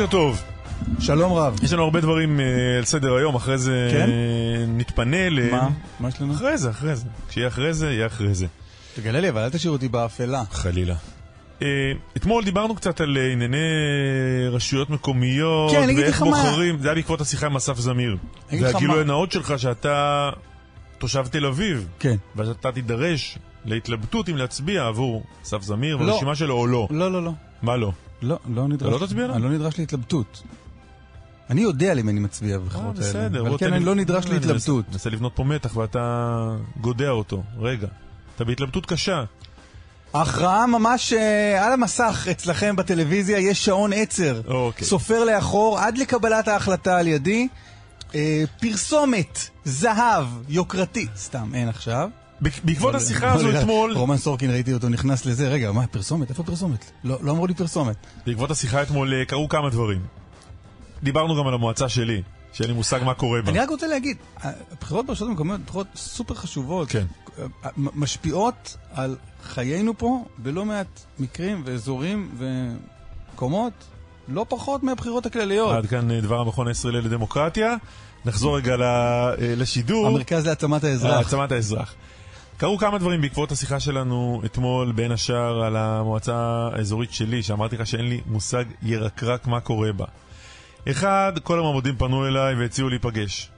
בוקר טוב. שלום רב. יש לנו הרבה דברים אה, על סדר היום, אחרי זה כן? אה, נתפנה ל... מה? מה יש לנו? אחרי זה, אחרי זה. כשיהיה אחרי זה, יהיה אחרי זה. תגלה לי, אבל אל תשאיר אותי באפלה. חלילה. אה, אתמול דיברנו קצת על אה, ענייני רשויות מקומיות, כן, ואיך לך מה- בוחרים, זה היה בעקבות השיחה עם אסף זמיר. והגילוי מה- הנאות שלך שאתה תושב תל אביב, כן. ואתה תידרש להתלבטות אם להצביע עבור אסף זמיר, לא. ברשימה שלו או לא. לא, לא, לא. מה לא? לא, לא נדרש. לא תצביע לו? אני לא נדרש להתלבטות. אני יודע למי אני מצביע אה, בבחירות האלה. בסדר. אבל כן, אני לא נדרש אני להתלבטות. מנסה- מנסה לבנות פה מתח ואתה גודע אותו. רגע. אתה בהתלבטות קשה. ההכרעה ממש אה, על המסך אצלכם בטלוויזיה, יש שעון עצר. אוקיי. סופר לאחור עד לקבלת ההחלטה על ידי. אה, פרסומת, זהב, יוקרתי. סתם, אין עכשיו. בעק- בעקבות השיחה הזו. אתמול, רומן סורקין, ראיתי אותו נכנס לזה. רגע, מה, פרסומת? איפה פרסומת? לא לא אמרו לי פרסומת. בעקבות השיחה אתמול אה, קרו כמה דברים. דיברנו גם על המועצה שלי, שאין לי מושג מה קורה בה. אני רק רוצה להגיד, הבחירות ברשויות המקומיות הן בחירות סופר חשובות. כן. מ- משפיעות על חיינו פה בלא מעט מקרים ואזורים ומקומות, לא פחות מהבחירות הכלליות. עד כאן אה, דבר המכון הישראלי לדמוקרטיה. נחזור רגע אה, לשידור. המרכז להעצמת האזרח. העצמת האזרח. קרו כמה דברים בעקבות השיחה שלנו אתמול, בין השאר על המועצה האזורית שלי, שאמרתי לך שאין לי מושג ירקרק מה קורה בה. אחד, כל המועמדים פנו אליי והציעו להיפגש.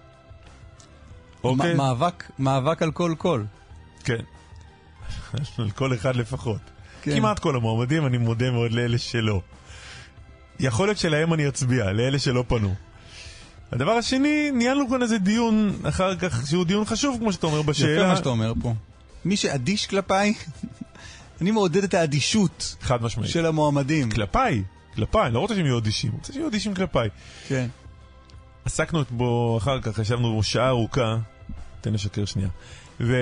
אוקיי? מאבק, מאבק על כל קול. כן. על כל אחד לפחות. כן. כמעט כל המועמדים, אני מודה מאוד לאלה שלא. יכול להיות שלהם אני אצביע, לאלה שלא פנו. הדבר השני, ניהלנו כאן איזה דיון אחר כך, שהוא דיון חשוב, כמו שאתה אומר יפה בשאלה. מה שאתה אומר פה. מי שאדיש כלפיי, אני מעודד את האדישות חד משמעית. של המועמדים. כלפיי, כלפיי, אני לא רוצה שהם יהיו אדישים, אני רוצה שיהיו אדישים כלפיי. כן. עסקנו בו אחר כך, ישבנו בו שעה ארוכה, תן לשקר שנייה, ו...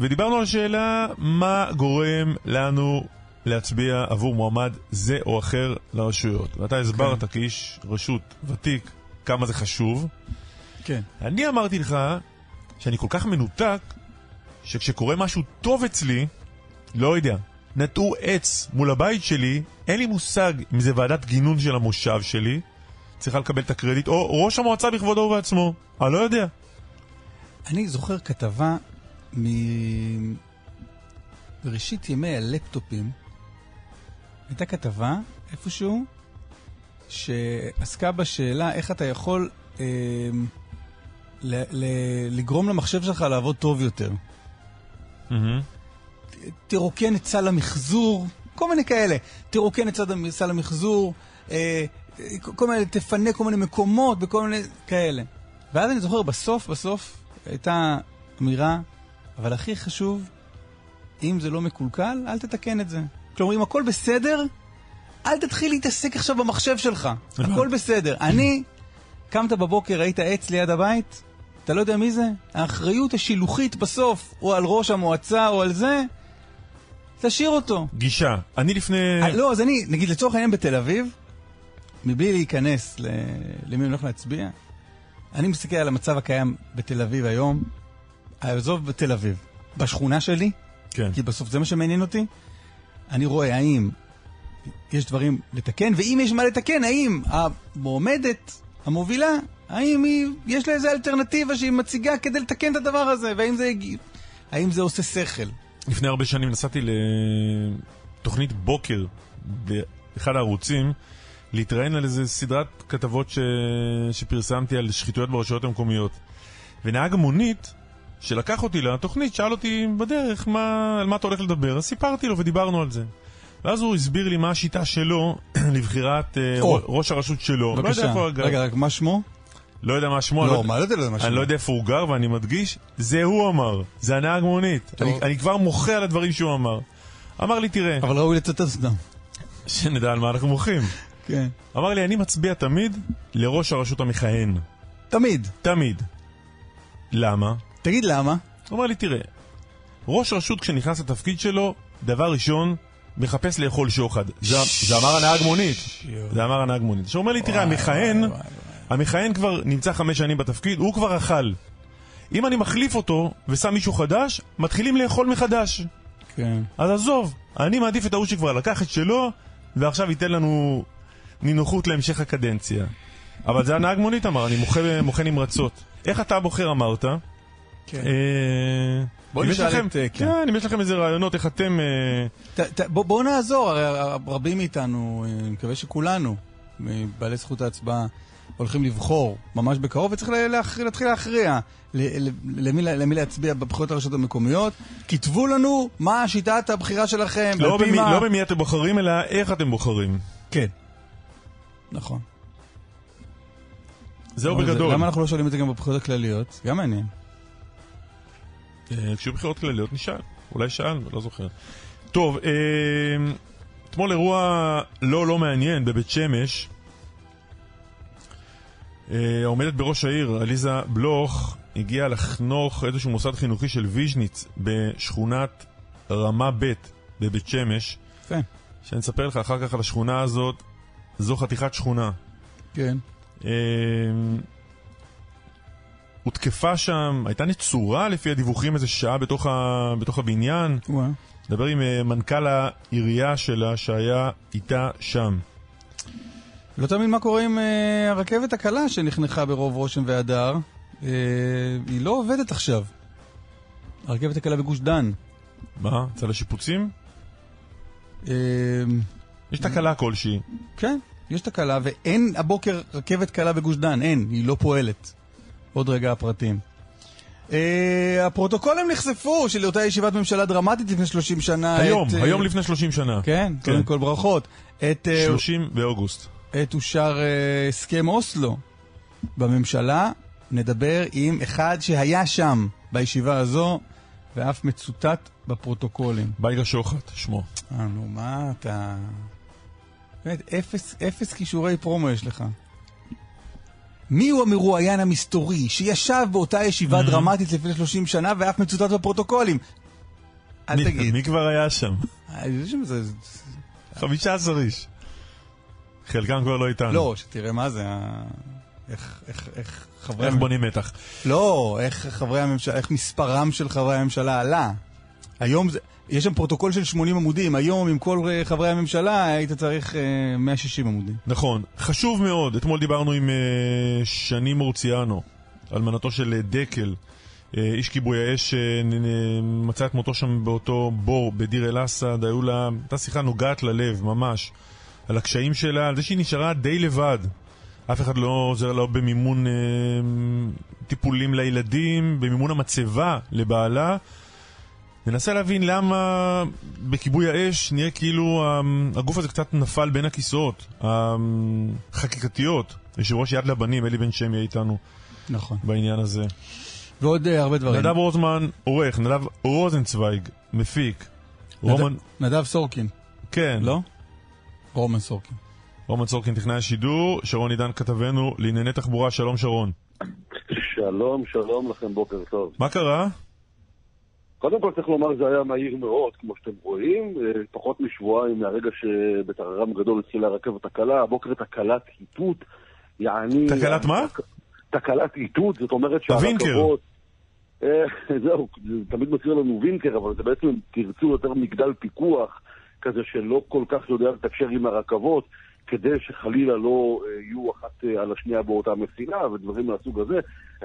ודיברנו על השאלה מה גורם לנו להצביע עבור מועמד זה או אחר לרשויות. ואתה הסברת כן. כאיש רשות ותיק כמה זה חשוב. כן. אני אמרתי לך שאני כל כך מנותק, שכשקורה משהו טוב אצלי, לא יודע, נטעו עץ מול הבית שלי, אין לי מושג אם זה ועדת גינון של המושב שלי, צריכה לקבל את הקרדיט, או ראש המועצה בכבודו ובעצמו, אני לא יודע. אני זוכר כתבה מ- בראשית ימי הלפטופים. הייתה כתבה איפשהו שעסקה בשאלה איך אתה יכול אה, ל- ל- לגרום למחשב שלך לעבוד טוב יותר. תרוקן את סל המחזור, כל מיני כאלה. תרוקן את סל המ- סל המחזור, אה, כל מיני, תפנה כל מיני מקומות בכל מיני כאלה. ואז אני זוכר, בסוף, בסוף, הייתה אמירה, אבל הכי חשוב, אם זה לא מקולקל, אל תתקן את זה. כלומר, אם הכל בסדר, אל תתחיל להתעסק עכשיו במחשב שלך. הכל בסדר. אני, קמת בבוקר, ראית עץ ליד הבית, אתה לא יודע מי זה? האחריות השילוחית בסוף, או על ראש המועצה או על זה, תשאיר אותו. גישה. אני לפני... אה, לא, אז אני, נגיד לצורך העניין בתל אביב, מבלי להיכנס ל... למי אני הולך להצביע, אני מסתכל על המצב הקיים בתל אביב היום, עזוב בתל אביב, בשכונה שלי, כן. כי בסוף זה מה שמעניין אותי, אני רואה האם יש דברים לתקן, ואם יש מה לתקן, האם המועמדת, המובילה, האם היא, יש לה איזו אלטרנטיבה שהיא מציגה כדי לתקן את הדבר הזה, והאם זה, האם זה עושה שכל. לפני הרבה שנים נסעתי לתוכנית בוקר באחד הערוצים להתראיין על איזה סדרת כתבות ש... שפרסמתי על שחיתויות ברשויות המקומיות. ונהג המונית שלקח אותי לתוכנית שאל אותי בדרך מה... על מה אתה הולך לדבר, אז סיפרתי לו ודיברנו על זה. ואז הוא הסביר לי מה השיטה שלו לבחירת או. ראש הרשות שלו. לא בבקשה. גר. רגע, רק מה שמו? לא יודע מה שמו. לא, יודע- מה לא יודע מה שמו? אני לא יודע איפה הוא גר, ואני מדגיש, זה הוא אמר. זה הנהג מונית. אני, אני כבר מוחה על הדברים שהוא אמר. אמר לי, תראה, אבל ראוי לצטט אותם. שנדע על מה אנחנו מוחים. כן. אמר לי, אני מצביע תמיד לראש הרשות המכהן. תמיד. תמיד. למה? תגיד למה? הוא אומר לי, תראה, ראש רשות כשנכנס לתפקיד שלו, דבר ראשון, מחפש לאכול שוחד. זה, אמר הנהג מונית. זה אמר הנהג מונית. שהוא אומר לי, תראה, המכהן. המכהן כבר נמצא חמש שנים בתפקיד, הוא כבר אכל. אם אני מחליף אותו ושם מישהו חדש, מתחילים לאכול מחדש. כן. אז עזוב, אני מעדיף את ההוא שכבר לקח את שלו, ועכשיו ייתן לנו נינוחות להמשך הקדנציה. אבל זה הנהג מונית אמר, אני מוחה, מוחה נמרצות. איך אתה בוחר אמרת? כן. אה, בוא אם יש נשאל לכם- את, אה, כן. כן, אם יש לכם איזה רעיונות, איך אתם... אה, ת- ת- בוא- בואו נעזור, הרי רבים מאיתנו, אה, אני מקווה שכולנו, בעלי זכות ההצבעה, הולכים לבחור ממש בקרוב, וצריך לה- להכ- להתחיל להכריע למי למי להצביע בבחירות לרשויות המקומיות. כתבו לנו מה שיטת הבחירה שלכם, לא במי- מה... לא במי אתם בוחרים, אלא איך אתם בוחרים. כן. נכון. זהו אבל זה- בגדול. למה אנחנו לא שואלים את זה גם בבחירות הכלליות? גם מעניין. אה, כשיהיו בחירות כלליות נשאל. אולי שאלנו, לא זוכר. טוב, אה, אתמול אירוע לא לא מעניין בבית שמש. אה, העומדת בראש העיר, עליזה בלוך, הגיעה לחנוך איזשהו מוסד חינוכי של ויז'ניץ בשכונת רמה ב' בבית שמש. יפה. שאני אספר לך אחר כך על השכונה הזאת, זו חתיכת שכונה. כן. אה, הותקפה שם, הייתה נצורה לפי הדיווחים איזה שעה בתוך, ה, בתוך הבניין. וואו. נדבר עם אה, מנכ"ל העירייה שלה שהיה איתה שם. לא תאמין מה קורה עם אה, הרכבת הקלה שנחנכה ברוב רושם והדר. אה, היא לא עובדת עכשיו. הרכבת הקלה בגוש דן. מה? אצל השיפוצים? אה, יש תקלה כלשהי. כן, יש תקלה, ואין הבוקר רכבת קלה בגוש דן, אין, היא לא פועלת. עוד רגע הפרטים. אה, הפרוטוקולים נחשפו של אותה ישיבת ממשלה דרמטית לפני 30 שנה. היום, את, אה, היום לפני 30 שנה. כן, קודם כל ברכות. את, אה, 30 באוגוסט. עת אושר אה, הסכם אוסלו בממשלה, נדבר עם אחד שהיה שם בישיבה הזו, ואף מצוטט בפרוטוקולים. בייגה שוחט, שמו. אה, נו, מה אתה... באמת, אפס, אפס כישורי פרומו יש לך. מי הוא המרואיין המסתורי שישב באותה ישיבה דרמטית לפני 30 שנה ואף מצוטט בפרוטוקולים? אל תגיד. מי כבר היה שם? אה, זה שם זה... 15 איש. חלקם כבר לא איתנו. לא, שתראה מה זה, איך, איך, איך חברי... איך בונים מתח? לא, איך חברי הממשלה, איך מספרם של חברי הממשלה עלה. היום זה... יש שם פרוטוקול של 80 עמודים, היום עם כל אה, חברי הממשלה היית צריך אה, 160 עמודים. נכון, חשוב מאוד. אתמול דיברנו עם אה, שני מורציאנו, אלמנתו של אה, דקל, אה, איש כיבוי האש שמצא את מותו שם באותו בור בדיר אל-אסד. היו לה, הייתה שיחה נוגעת ללב, ממש, על הקשיים שלה, על זה שהיא נשארה די לבד. אף אחד לא עוזר לה במימון אה, טיפולים לילדים, במימון המצבה לבעלה. ננסה להבין למה בכיבוי האש נראה כאילו הגוף הזה קצת נפל בין הכיסאות החקיקתיות. יושב ראש יד לבנים, אלי בן שם יהיה איתנו נכון. בעניין הזה. ועוד אה, הרבה דברים. נדב רוזמן, עורך, נדב רוזנצוויג, מפיק. נדב- רומן, נדב סורקין, כן, לא? רומן סורקין. רומן צורקין, טכנאי השידור, שרון עידן כתבנו לענייני תחבורה, שלום שרון. שלום, שלום לכם, בוקר טוב. מה קרה? קודם כל צריך לומר זה היה מהיר מאוד, כמו שאתם רואים, אה, פחות משבועיים מהרגע שבטררם גדול התחילה הרכבת הקלה, הבוקר תקלת איתות, יעני... תקלת מה? תקלת איתות, זאת אומרת. שהרכבות... אה, זהו, זה תמיד מזכיר לנו וינקר, אבל זה בעצם, אם תרצו יותר מגדל פיקוח, כזה שלא כל כך יודע לתקשר עם הרכבות, כדי שחלילה לא אה, יהיו אחת אה, על השנייה באותה מסילה ודברים מהסוג הזה.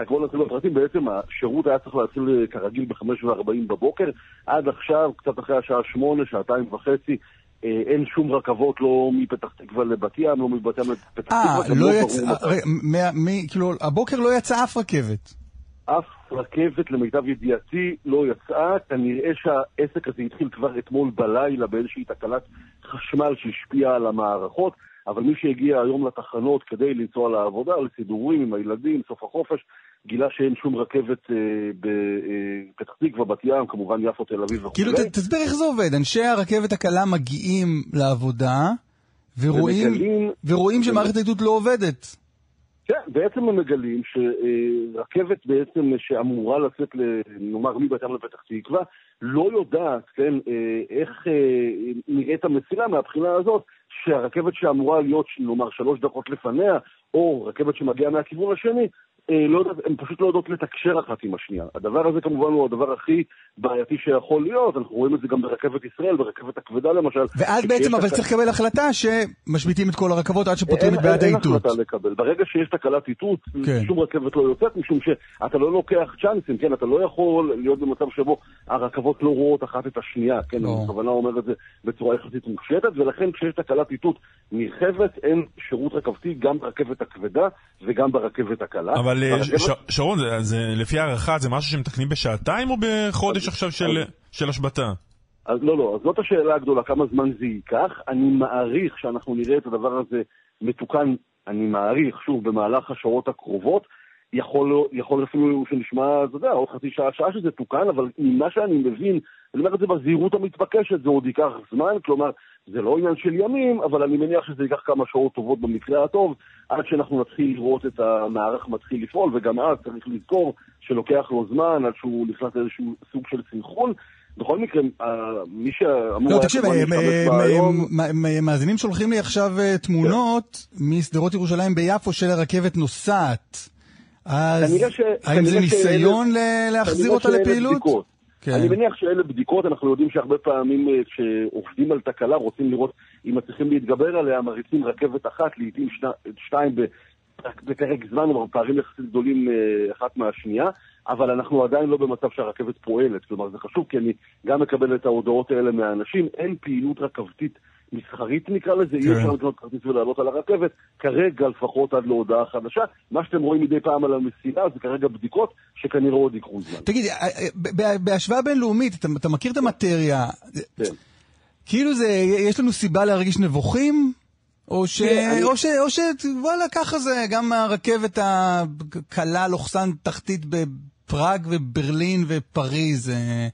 בואו נתחיל בפרטים, בעצם השירות היה צריך להתחיל אה, כרגיל ב-5.40 בבוקר, עד עכשיו, קצת אחרי השעה 8, שעתיים וחצי, אה, אין שום רכבות, לא מפתח תקווה לבת ים, לא מבת ים לפתח אה, תקווה, גם לא יצא... כאילו, הבוקר לא יצא אף רכבת. אף רכבת, למיטב ידיעתי, לא יצאה. כנראה שהעסק הזה התחיל כבר אתמול בלילה באיזושהי תקלת חשמל שהשפיעה על המערכות, אבל מי שהגיע היום לתחנות כדי לנסוע לעבודה, לסידורים עם הילדים, סוף החופש, גילה שאין שום רכבת אה, בפתח תקווה, בת ים, כמובן יפו, תל אביב וכו'. כאילו, תסביר איך זה עובד. אנשי הרכבת הקלה מגיעים לעבודה, ורואים, ומגלים- ורואים שמערכת האיתות לא עובדת. כן, בעצם הם מגלים שרכבת בעצם שאמורה לצאת, נאמר, מבת ים לפתח תקווה, לא יודעת, כן, אה, איך אה, נראית המסילה מהבחינה הזאת, שהרכבת שאמורה להיות, נאמר, שלוש דקות לפניה, או רכבת שמגיעה מהכיוון השני, לא יודעת, הן פשוט לא יודעות לתקשר אחת עם השנייה. הדבר הזה כמובן הוא הדבר הכי בעייתי שיכול להיות, אנחנו רואים את זה גם ברכבת ישראל, ברכבת הכבדה למשל. ואז בעצם, אבל תק- צריך לקבל החלטה שמשביתים את כל הרכבות עד שפותרים אין- את בעיית אין האיתות. החלטה לקבל. ברגע שיש תקלת איתות, כן. שום רכבת לא יוצאת, משום שאתה לא לוקח צ'אנסים, כן? אתה לא יכול להיות במצב שבו הרכבות לא רואות אחת את השנייה, כן? לא. אני בכוונה אומר את זה בצורה יחסית מופשטת, ולכן כשיש תקלת איתות נרחבת, אין שירות רכבתי גם ברכבת הכבדה וגם ברכבת הקלה. אבל אה, ש- ברכבת- ש- שרון, לפי הערכה, זה משהו שמתקנים בשעתיים או בחודש עכשיו של- של השבתה? אז לא, לא, אז זאת השאלה הגדולה, כמה זמן זה ייקח. אני מעריך שאנחנו נראה את הדבר הזה מתוקן, אני מעריך, שוב, במהלך השעות הקרובות. יכול, יכול אפילו שנשמע, אתה יודע, עוד חצי שעה, שעה שזה תוקן, אבל ממה שאני מבין, אני אומר את זה בזהירות המתבקשת, זה עוד ייקח זמן, כלומר, זה לא עניין של ימים, אבל אני מניח שזה ייקח כמה שעות טובות במקרה הטוב, עד שאנחנו נתחיל לראות את המערך מתחיל לפעול, וגם אז צריך לזכור שלוקח לו זמן עד שהוא נכנס לאיזשהו סוג של סנכרון. בכל מקרה, אה, מי שאמור... לא, תקשיב, אה, אה, מאזינים שולחים לי עכשיו תמונות משדרות ירושלים ביפו של הרכבת נוסעת. אז האם זה ניסיון להחזיר אותה לפעילות? כן. אני מניח שאלה בדיקות, אנחנו יודעים שהרבה פעמים אה, כשעובדים על תקלה, רוצים לראות אם מצליחים להתגבר עליה, מריצים רכבת אחת, לעיתים שני- שתיים בפרק זמן, אבל פערים יחסית גדולים אה, אחת מהשנייה, אבל אנחנו עדיין לא במצב שהרכבת פועלת. כלומר, זה חשוב כי אני גם מקבל את ההודעות האלה מהאנשים, אין פעילות רכבתית מסחרית נקרא לזה, אי כן. אפשר לקנות כרטיס ולעלות על הרכבת, כרגע לפחות עד להודעה חדשה. מה שאתם רואים מדי פעם על המסילה זה כרגע בדיקות שכנראה עוד יקרו זמן. תגיד, אה, אה, בהשוואה בינלאומית, אתה, אתה מכיר את המטריה, כן. כאילו זה, יש לנו סיבה להרגיש נבוכים? או ש... אני- או ש... או ש... וואלה, ככה זה, גם הרכבת הקלה לוחסן תחתית בפראג וברלין ופריז אה,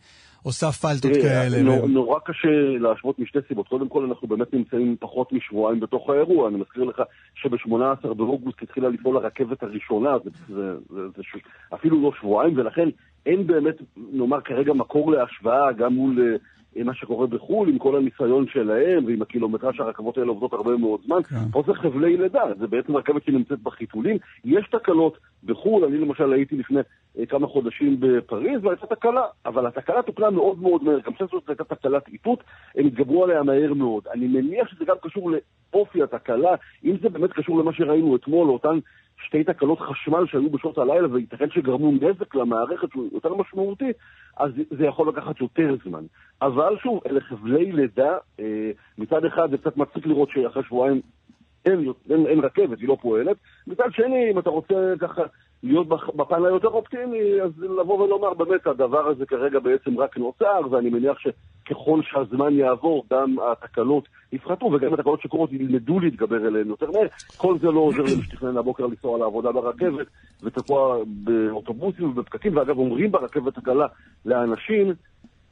עושה פלטות כאלה. נור- נורא קשה להשוות משתי סיבות. קודם כל, אנחנו באמת נמצאים פחות משבועיים בתוך האירוע. אני מזכיר לך שב-18 באוגוסט התחילה לפעול הרכבת הראשונה, זה, זה, זה, זה ש... אפילו לא שבועיים, ולכן אין באמת, נאמר כרגע, מקור להשוואה גם מול אה, מה שקורה בחו"ל, עם כל הניסיון שלהם, ועם הקילומטרה שהרכבות האלה עובדות הרבה מאוד זמן. כן. פה זה חבלי לידה, זה בעצם רכבת שנמצאת בחיתולים. יש תקלות בחו"ל, אני למשל הייתי לפני אה, כמה חודשים בפריז והייתה תקלה, אבל התקלה תוקנה מאוד מאוד מהר, גם שזאת הייתה תקלת איתות, הם התגברו עליה מהר מאוד. אני מניח שזה גם קשור לאופי התקלה, אם זה באמת קשור למה שראינו אתמול, לאותן שתי תקלות חשמל שהיו בשעות הלילה וייתכן שגרמו נזק למערכת שהוא יותר משמעותי, אז זה יכול לקחת יותר זמן. אבל שוב, אלה חבלי לידה, אה, מצד אחד זה קצת מצחיק לראות שאחרי שבועיים אין, אין, אין רכבת, היא לא פועלת. מצד שני, אם אתה רוצה ככה להיות בפן היותר אופטימי, אז לבוא ולומר, באמת, הדבר הזה כרגע בעצם רק נוצר, ואני מניח שככל שהזמן יעבור, גם התקלות יפחתו, וגם התקלות שקורות ילמדו להתגבר אליהן יותר מהר. כל זה לא עוזר למי שתכנן הבוקר לנסוע לעבודה ברכבת, ותקוע באוטובוסים ובפקקים, ואגב, אומרים ברכבת הקלה לאנשים,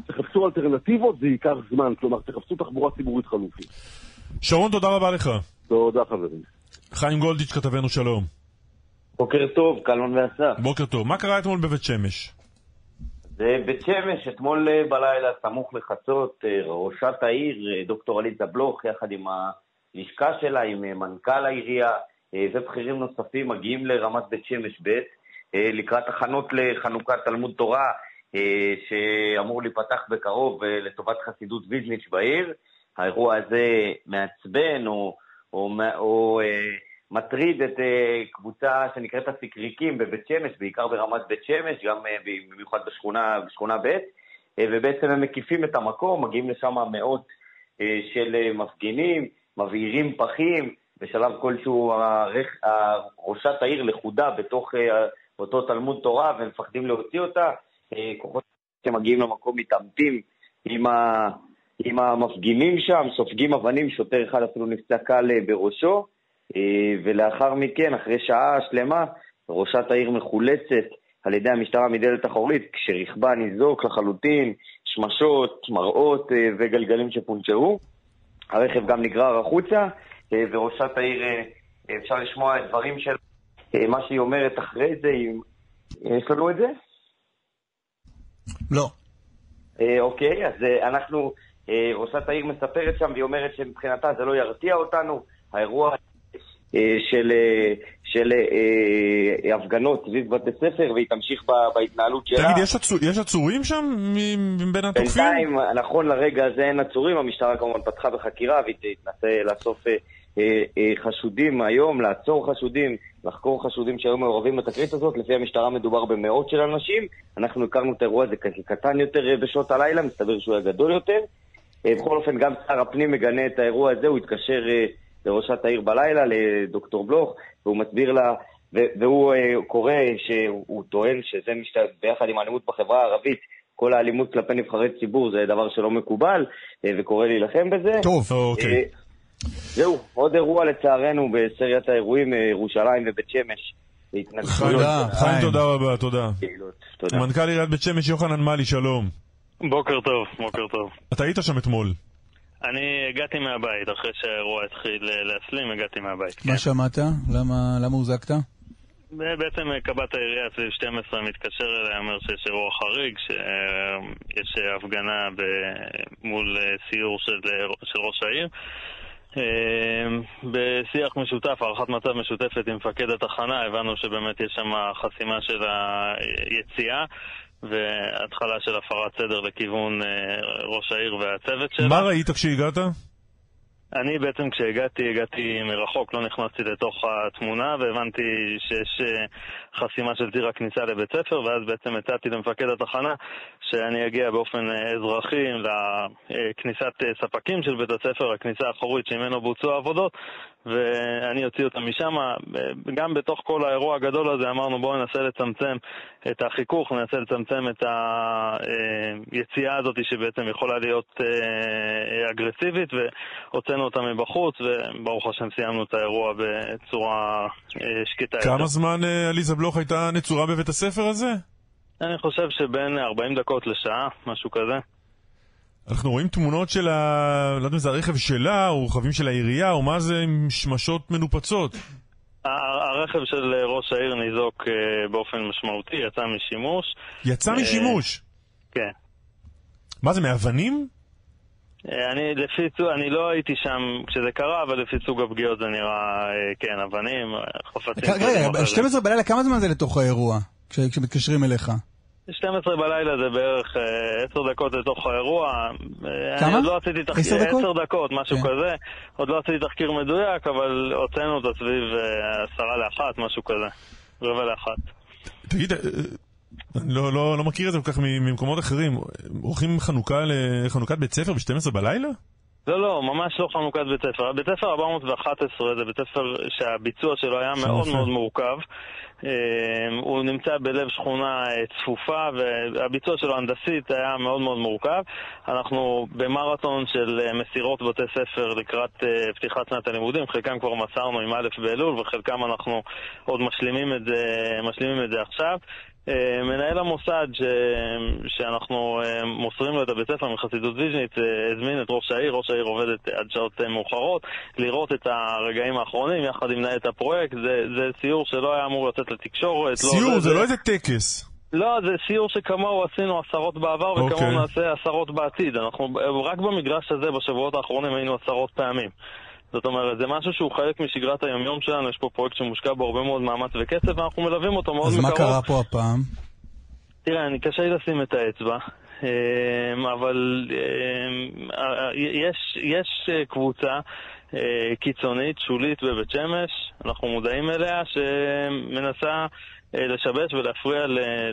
תחפשו אלטרנטיבות, זה ייקח זמן. כלומר, תחפשו תחבורה ציבורית חלופית. שרון, תודה רבה לך. תודה, חברים. חיים גולדיץ', כתבנו שלום. בוקר טוב, קלון ואסף. בוקר טוב. מה קרה אתמול בבית שמש? זה בית שמש, אתמול אה, בלילה, סמוך לחצות, אה, ראשת העיר, אה, דוקטור עליזה בלוך, יחד עם הלשכה שלה, עם מנכ"ל העירייה ובכירים נוספים, מגיעים לרמת בית שמש ב' לקראת הכנות לחנוכת תלמוד תורה, שאמור להיפתח בקרוב לטובת חסידות ויז'ניץ' בעיר. האירוע הזה מעצבן או, או, או, מטריד את אה, קבוצה שנקראת הסיקריקים בבית שמש, בעיקר ברמת בית שמש, גם אה, במיוחד בשכונה, בשכונה ב', אה, ובעצם הם מקיפים את המקום, מגיעים לשם מאות אה, של אה, מפגינים, מבעירים פחים, בשלב כלשהו הרכ... ראשת העיר לכודה בתוך אה, אותו תלמוד תורה ומפחדים להוציא אותה. אה, כוחות שמגיעים למקום מתעמתים עם, ה... עם המפגינים שם, סופגים אבנים, שוטר אחד אפילו נפצע קל אה, בראשו, ולאחר מכן, אחרי שעה שלמה, ראשת העיר מחולצת על ידי המשטרה מדלת אחורית, כשרכבה ניזוק לחלוטין, שמשות, מראות וגלגלים שפונצ'רו. הרכב גם נגרר החוצה, וראשת העיר, אפשר לשמוע את דברים של מה שהיא אומרת אחרי זה, יש לנו את זה? לא. אה, אוקיי, אז אה, אנחנו, אה, ראשת העיר מספרת שם, והיא אומרת שמבחינתה זה לא ירתיע אותנו. האירוע של, של אה, הפגנות סביב בתי ספר, והיא תמשיך בהתנהלות שלה. תגיד, יש, עצור, יש עצורים שם מבין התוקפים? בינתיים, נכון לרגע הזה אין עצורים, המשטרה כמובן פתחה בחקירה והיא תנסה לאסוף אה, אה, חשודים היום, לעצור חשודים, לחקור חשודים שהיו מעורבים בתקרית הזאת. לפי המשטרה מדובר במאות של אנשים. אנחנו הכרנו את האירוע הזה כקטן יותר אה, בשעות הלילה, מסתבר שהוא היה גדול יותר. אה, בכל אופן, גם שר הפנים מגנה את האירוע הזה, הוא התקשר לראשת העיר בלילה, לדוקטור בלוך, והוא מסביר לה, והוא קורא שהוא טוען שזה משת... ביחד עם האלימות בחברה הערבית, כל האלימות כלפי נבחרי ציבור זה דבר שלא מקובל, וקורא להילחם בזה. טוב, אוקיי. זהו, עוד אירוע לצערנו בסריית האירועים מירושלים אה, ובית שמש. חיים, תודה רבה, תודה. מנכ"ל עיריית בית שמש יוחנן מאלי, שלום. בוקר טוב, בוקר טוב. אתה היית שם אתמול. אני הגעתי מהבית, אחרי שהאירוע התחיל אה, להסלים, הגעתי מהבית. מה כן. שמעת? למה הוזקת? בעצם אה, קב"ט העירייה סביב 12 מתקשר אליי, אומר שיש אירוע חריג, שיש הפגנה מול סיור של, של ראש העיר. בשיח משותף, הערכת מצב משותפת עם מפקד התחנה, הבנו שבאמת יש שם חסימה של היציאה והתחלה של הפרת סדר לכיוון אה, ראש העיר והצוות שלה. מה ראית כשהגעת? אני בעצם כשהגעתי, הגעתי מרחוק, לא נכנסתי לתוך התמונה והבנתי שיש אה, חסימה של ציר הכניסה לבית ספר ואז בעצם הצעתי למפקד התחנה שאני אגיע באופן אה, אזרחי לכניסת ספקים של בית הספר, הכניסה האחורית שממנו בוצעו העבודות ואני אוציא אותם משם. גם בתוך כל האירוע הגדול הזה אמרנו בואו ננסה לצמצם את החיכוך, ננסה לצמצם את היציאה הזאת שבעצם יכולה להיות אגרסיבית והוצאנו אותה מבחוץ וברוך השם סיימנו את האירוע בצורה שקטה. כמה זמן עליזה בלוך הייתה נצורה בבית הספר הזה? אני חושב שבין 40 דקות לשעה, משהו כזה. אנחנו רואים תמונות של ה... לא יודע אם זה הרכב שלה, או רכבים של העירייה, או מה זה עם שמשות מנופצות. הרכב של ראש העיר ניזוק אה, באופן משמעותי, יצא משימוש. יצא אה, משימוש? כן. מה זה, מאבנים? אה, אני לפי סוג, אני לא הייתי שם כשזה קרה, אבל לפי סוג הפגיעות זה נראה, כן, אבנים, חפצים. רגע, 12 בלילה, כמה זמן זה לתוך האירוע, כשמתקשרים אליך? 12 בלילה זה בערך 10 אה, דקות לתוך האירוע. אה, כמה? לא 10 דקות? 10 דקות, משהו כן. כזה. עוד לא עשיתי תחקיר מדויק, אבל הוצאנו אותה סביב 10 אה, לאחת, משהו כזה. רבע לאחת. תגיד, אני לא, לא, לא מכיר את זה כל כך ממקומות אחרים. עורכים חנוכה לחנוכת בית ספר ב-12 בלילה? לא, לא, ממש לא חנוכת בית ספר. בית ספר 411 זה בית ספר שהביצוע שלו היה מאוד מאוד מורכב. אמ, הוא נמצא בלב שכונה אה, צפופה והביצוע שלו הנדסית היה מאוד מאוד מורכב. אנחנו במרתון של אה, מסירות בתי ספר לקראת אה, פתיחת שנת הלימודים, חלקם כבר מסרנו עם א' באלול וחלקם אנחנו עוד משלימים את זה, משלימים את זה עכשיו. אה, מנהל המוסד ש... שאנחנו אה, מוסרים לו את הבית ספר מחסידות ויז'ניץ אה, הזמין את ראש העיר, ראש העיר עובדת עד שעות מאוחרות, לראות את הרגעים האחרונים יחד עם מנהלת הפרויקט. זה, זה סיור שלא היה אמור לצאת לתקשורת. לא סיור, לא, זה, זה לא איזה טקס. לא, זה סיור שכמוהו עשינו עשרות בעבר וכמוהו okay. אוקיי. נעשה עשרות בעתיד. אנחנו רק במגרש הזה בשבועות האחרונים היינו עשרות פעמים. זאת אומרת, זה משהו שהוא חלק משגרת היומיום שלנו, יש פה פרויקט שמושקע בו הרבה מאוד מאמץ וכסף, ואנחנו מלווים אותו מאוד מקרוב. אז מה קרה פה הפעם? תראה, אני קשה לי לשים את האצבע, אמ, אבל אמ, יש, יש אה, קבוצה אה, קיצונית, שולית בבית שמש, אנחנו מודעים אליה, שמנסה אה, לשבש ולהפריע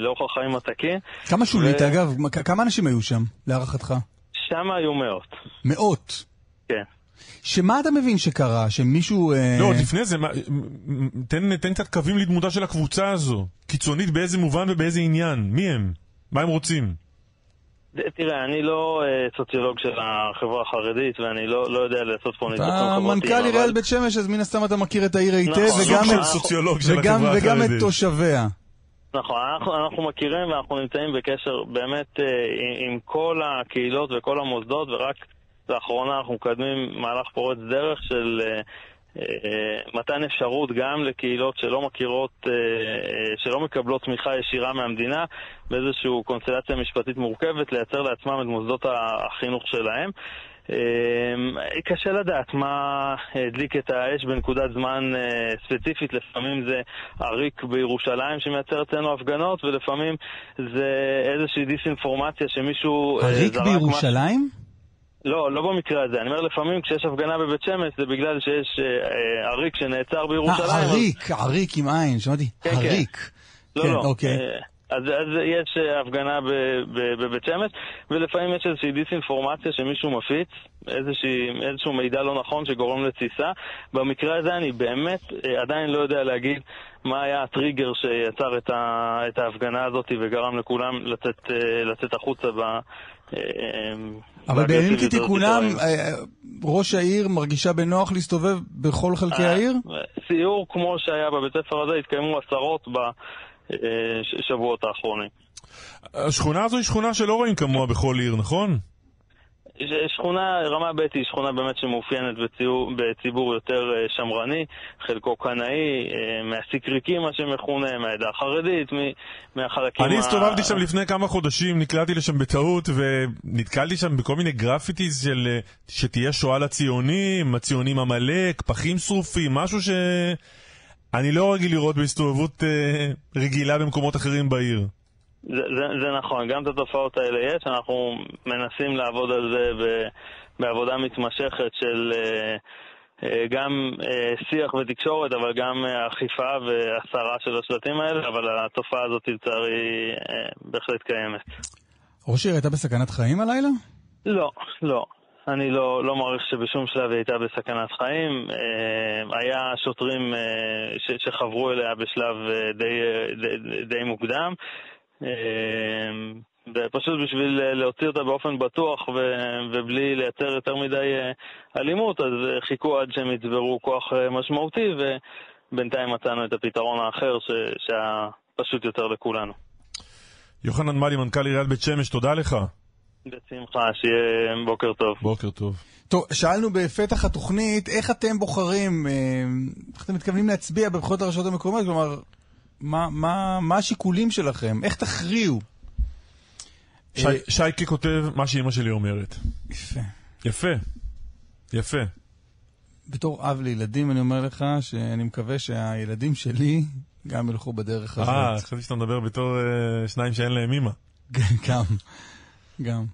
לאורח החיים התקין. כמה שולית, ו... אגב? כמה אנשים היו שם, להערכתך? שם היו מאות. מאות? כן. שמה אתה מבין שקרה? שמישהו... אה, לא, עוד לפני זה, תן תן קצת קווים לדמותה של הקבוצה הזו. קיצונית באיזה מובן ובאיזה עניין. מי הם? מה הם רוצים? תראה, אני לא אה, סוציולוג של החברה החרדית, ואני לא לא יודע לעשות פה ניתוחים אתה חברתיים. מנכ"ל אבל- עיריית בית שמש, אז מן הסתם אתה מכיר את העיר היטב, נכון, וגם את- סוציולוג של וגם- החברה וגם את החרדית. תושביה. נכון, אנחנו, אנחנו מכירים ואנחנו נמצאים בקשר באמת אה, עם, עם כל הקהילות וכל המוסדות, ורק לאחרונה אנחנו מקדמים מהלך פורץ דרך של אה, אה, מתן אפשרות גם לקהילות שלא מכירות, אה, שלא מקבלות תמיכה ישירה מהמדינה, באיזושהי קונסטלציה משפטית מורכבת, לייצר לעצמם את מוסדות החינוך שלהם. קשה לדעת מה הדליק את האש בנקודת זמן ספציפית, לפעמים זה עריק בירושלים שמייצר אצלנו הפגנות, ולפעמים זה איזושהי דיסאינפורמציה שמישהו זרק בירושלים? לא, לא במקרה הזה. אני אומר, לפעמים כשיש הפגנה בבית שמש זה בגלל שיש אה, אה, עריק שנעצר בירושלים. אה, אז- עריק, עריק עם עין, שמעתי, כן, כן. עריק. לא, כן, לא. אוקיי. אה, אז, אז יש אה, הפגנה ב- ב- בבית שמש, ולפעמים יש איזושהי דיסאינפורמציה שמישהו מפיץ, איזושהי, איזשהו מידע לא נכון שגורם לתסיסה. במקרה הזה אני באמת אה, עדיין לא יודע להגיד מה היה הטריגר שיצר את, ה, את ההפגנה הזאת וגרם לכולם לצאת, אה, לצאת החוצה ב... אבל בימים כתיקונם, ראש העיר מרגישה בנוח להסתובב בכל חלקי העיר? סיור כמו שהיה בבית ספר הזה, התקיימו עשרות בשבועות האחרונים. השכונה הזו היא שכונה שלא רואים כמוה בכל עיר, נכון? שכונה, רמה ב' היא שכונה באמת שמאופיינת בציור, בציבור יותר אה, שמרני, חלקו קנאי, אה, מהסיקריקים מה שמכונה, מהעדה החרדית, מהחלקים אני ה- הסתובבתי שם לפני כמה חודשים, נקלעתי לשם בטעות, ונתקלתי שם בכל מיני גרפיטיז של אה, שתהיה שואה לציונים, הציונים עמלק, פחים שרופים, משהו ש... אני לא רגיל לראות בהסתובבות אה, רגילה במקומות אחרים בעיר. זה, זה, זה נכון, גם את התופעות האלה יש, אנחנו מנסים לעבוד על זה ב, בעבודה מתמשכת של אה, אה, גם אה, שיח ותקשורת, אבל גם אה, אכיפה והסרה של השלטים האלה, אבל התופעה הזאת לצערי אה, בהחלט קיימת. ראש העיר הייתה בסכנת חיים הלילה? לא, לא. אני לא, לא מעריך שבשום שלב היא הייתה בסכנת חיים. אה, היה שוטרים אה, שחברו אליה בשלב אה, די, די, די מוקדם. ופשוט בשביל להוציא אותה באופן בטוח ו, ובלי לייצר יותר מדי אלימות, אז חיכו עד שהם יצברו כוח משמעותי, ובינתיים מצאנו את הפתרון האחר ש, שהיה פשוט יותר לכולנו. יוחנן מלי, מנכ"ל עיריית בית שמש, תודה לך. בשמחה, שיהיה בוקר טוב. בוקר טוב. טוב, שאלנו בפתח התוכנית, איך אתם בוחרים, אה, איך אתם מתכוונים להצביע בבחירות לרשויות המקומיות? כלומר, מה, מה, מה השיקולים שלכם? איך תכריעו? שי- אה, שייקה כותב מה שאימא שלי אומרת. יפה. יפה. יפה. בתור אב לילדים, אני אומר לך שאני מקווה שהילדים שלי גם ילכו בדרך הזאת. אה, חשבתי שאתה מדבר בתור אה, שניים שאין להם אימא. גם, גם.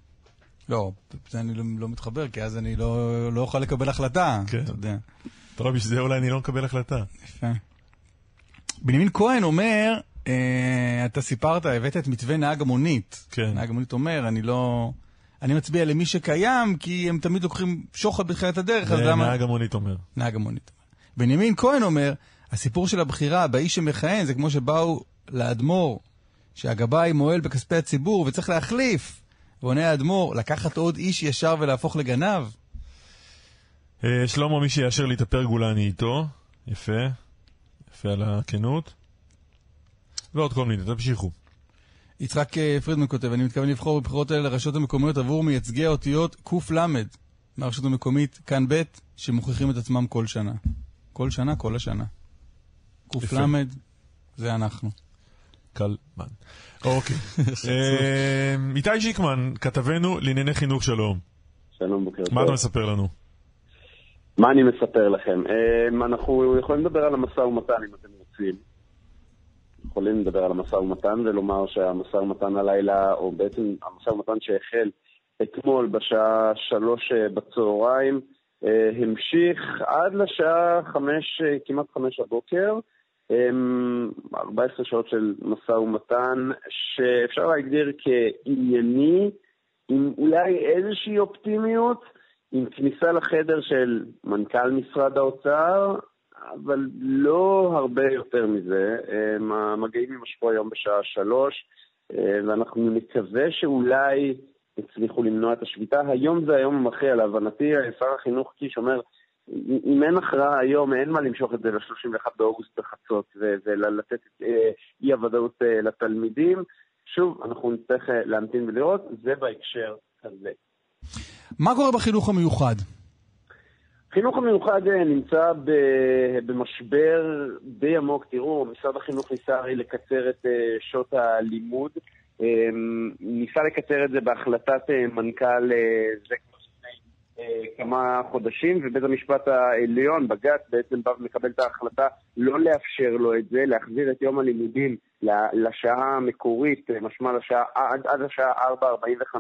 לא, זה אני לא, לא מתחבר, כי אז אני לא, לא אוכל לקבל החלטה, כן. אתה יודע. אתה רואה, בשביל זה אולי אני לא מקבל החלטה. יפה. בנימין כהן אומר, אה, אתה סיפרת, הבאת את מתווה נהג המונית. כן. נהג המונית אומר, אני לא... אני מצביע למי שקיים, כי הם תמיד לוקחים שוחד בתחילת הדרך, אז למה... נהג המונית אומר. נהג המונית. בנימין כהן אומר, הסיפור של הבחירה באיש שמכהן זה כמו שבאו לאדמו"ר, שהגבאי מועל בכספי הציבור וצריך להחליף. ועונה האדמו"ר, לקחת עוד איש ישר ולהפוך לגנב? אה, שלמה, מי שיאשר לי את הפרגולה אני איתו. יפה. יפה על הכנות. ועוד כל מיני, תמשיכו. יצחק אה, פרידמן כותב, אני מתכוון לבחור בבחירות האלה לרשויות המקומיות עבור מייצגי האותיות קל מהרשות המקומית כאן ב' שמוכיחים את עצמם כל שנה. כל שנה, כל השנה. קל זה אנחנו. קלמן. אוקיי. אה, איתי שיקמן, כתבנו לענייני חינוך שלום. שלום, בוקר טוב. מה אתה מספר לנו? מה אני מספר לכם? אמ, אנחנו יכולים לדבר על המשא ומתן אם אתם רוצים. יכולים לדבר על המשא ומתן ולומר שהמשא ומתן הלילה, או בעצם המשא ומתן שהחל אתמול בשעה שלוש אה, בצהריים, אה, המשיך עד לשעה חמש, אה, כמעט חמש הבוקר. אמ, 14 שעות של משא ומתן שאפשר להגדיר כענייני, עם אולי איזושהי אופטימיות. עם כניסה לחדר של מנכ"ל משרד האוצר, אבל לא הרבה יותר מזה. המגעים יימשכו היום בשעה שלוש, ואנחנו נקווה שאולי הצליחו למנוע את השביתה. היום זה היום המכריע, להבנתי, שר החינוך קיש אומר, אם אין הכרעה היום, אין מה למשוך את זה ל-31 באוגוסט בחצות ולתת אה, אי הוודאות אה, לתלמידים. שוב, אנחנו נצטרך אה, להמתין ולראות, זה בהקשר הזה. מה קורה בחינוך המיוחד? החינוך המיוחד נמצא במשבר די עמוק. תראו, משרד החינוך ניסה הרי לקצר את שעות הלימוד. ניסה לקצר את זה בהחלטת מנכ"ל זה אה, כמה חודשים, ובית המשפט העליון, בג"ץ, בעצם בא ומקבל את ההחלטה לא לאפשר לו את זה, להחזיר את יום הלימודים לשעה המקורית, אה, משמע לשעה, עד, עד השעה 4.45.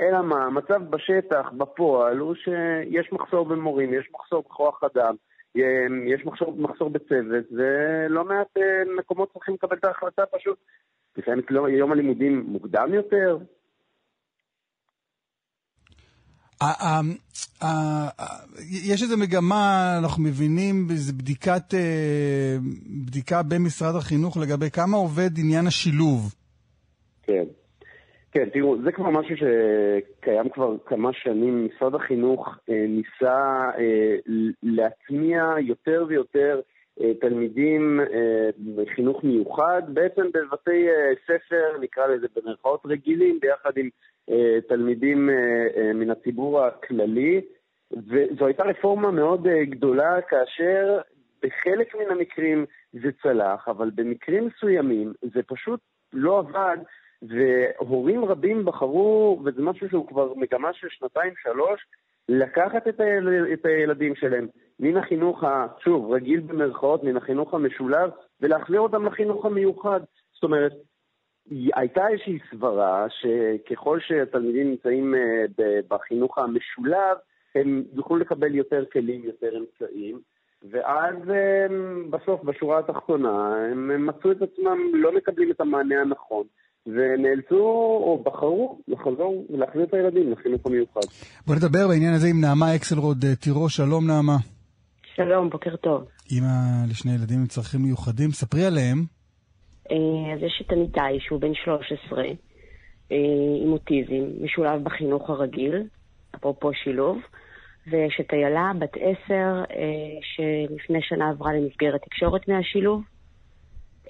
אלא מה, המצב בשטח, בפועל, הוא שיש מחסור במורים, יש מחסור בכוח אדם, אה, יש מחסור, מחסור בצוות, ולא מעט מקומות צריכים לקבל את ההחלטה פשוט. לפעמים יום הלימודים מוקדם יותר, יש איזו מגמה, אנחנו מבינים, בדיקת, אה, בדיקה במשרד החינוך לגבי כמה עובד עניין השילוב. כן. כן, תראו, זה כבר משהו שקיים כבר כמה שנים. משרד החינוך אה, ניסה אה, להטמיע יותר ויותר תלמידים בחינוך מיוחד, בעצם בבתי ספר, נקרא לזה במרכאות רגילים, ביחד עם אה, תלמידים אה, אה, מן הציבור הכללי, וזו הייתה רפורמה מאוד גדולה כאשר בחלק מן המקרים זה צלח, אבל במקרים מסוימים זה פשוט לא עבד, והורים רבים בחרו, וזה משהו שהוא כבר מגמה של שנתיים-שלוש, לקחת את, היל... את הילדים שלהם מן החינוך. שוב, רגיל במרכאות, מן החינוך המשולב, ולהחזיר אותם לחינוך המיוחד. זאת אומרת, הייתה איזושהי סברה שככל שהתלמידים נמצאים אה, בחינוך המשולב, הם יוכלו לקבל יותר כלים, יותר אמצעים, ואז בסוף, בשורה התחתונה, הם מצאו את עצמם לא מקבלים את המענה הנכון. ונאלצו או בחרו לחזור ולהחזיר את הילדים לחינוך המיוחד. בוא נדבר בעניין הזה עם נעמה אקסלרוד אה, תירוש, שלום נעמה. שלום, בוקר טוב. אימא לשני ילדים עם צרכים מיוחדים, ספרי עליהם. אה, אז יש את עמיתי, שהוא בן 13, אה, עם אוטיזם, משולב בחינוך הרגיל, אפרופו שילוב, ויש את איילה, בת 10, אה, שלפני שנה עברה למסגרת תקשורת מהשילוב.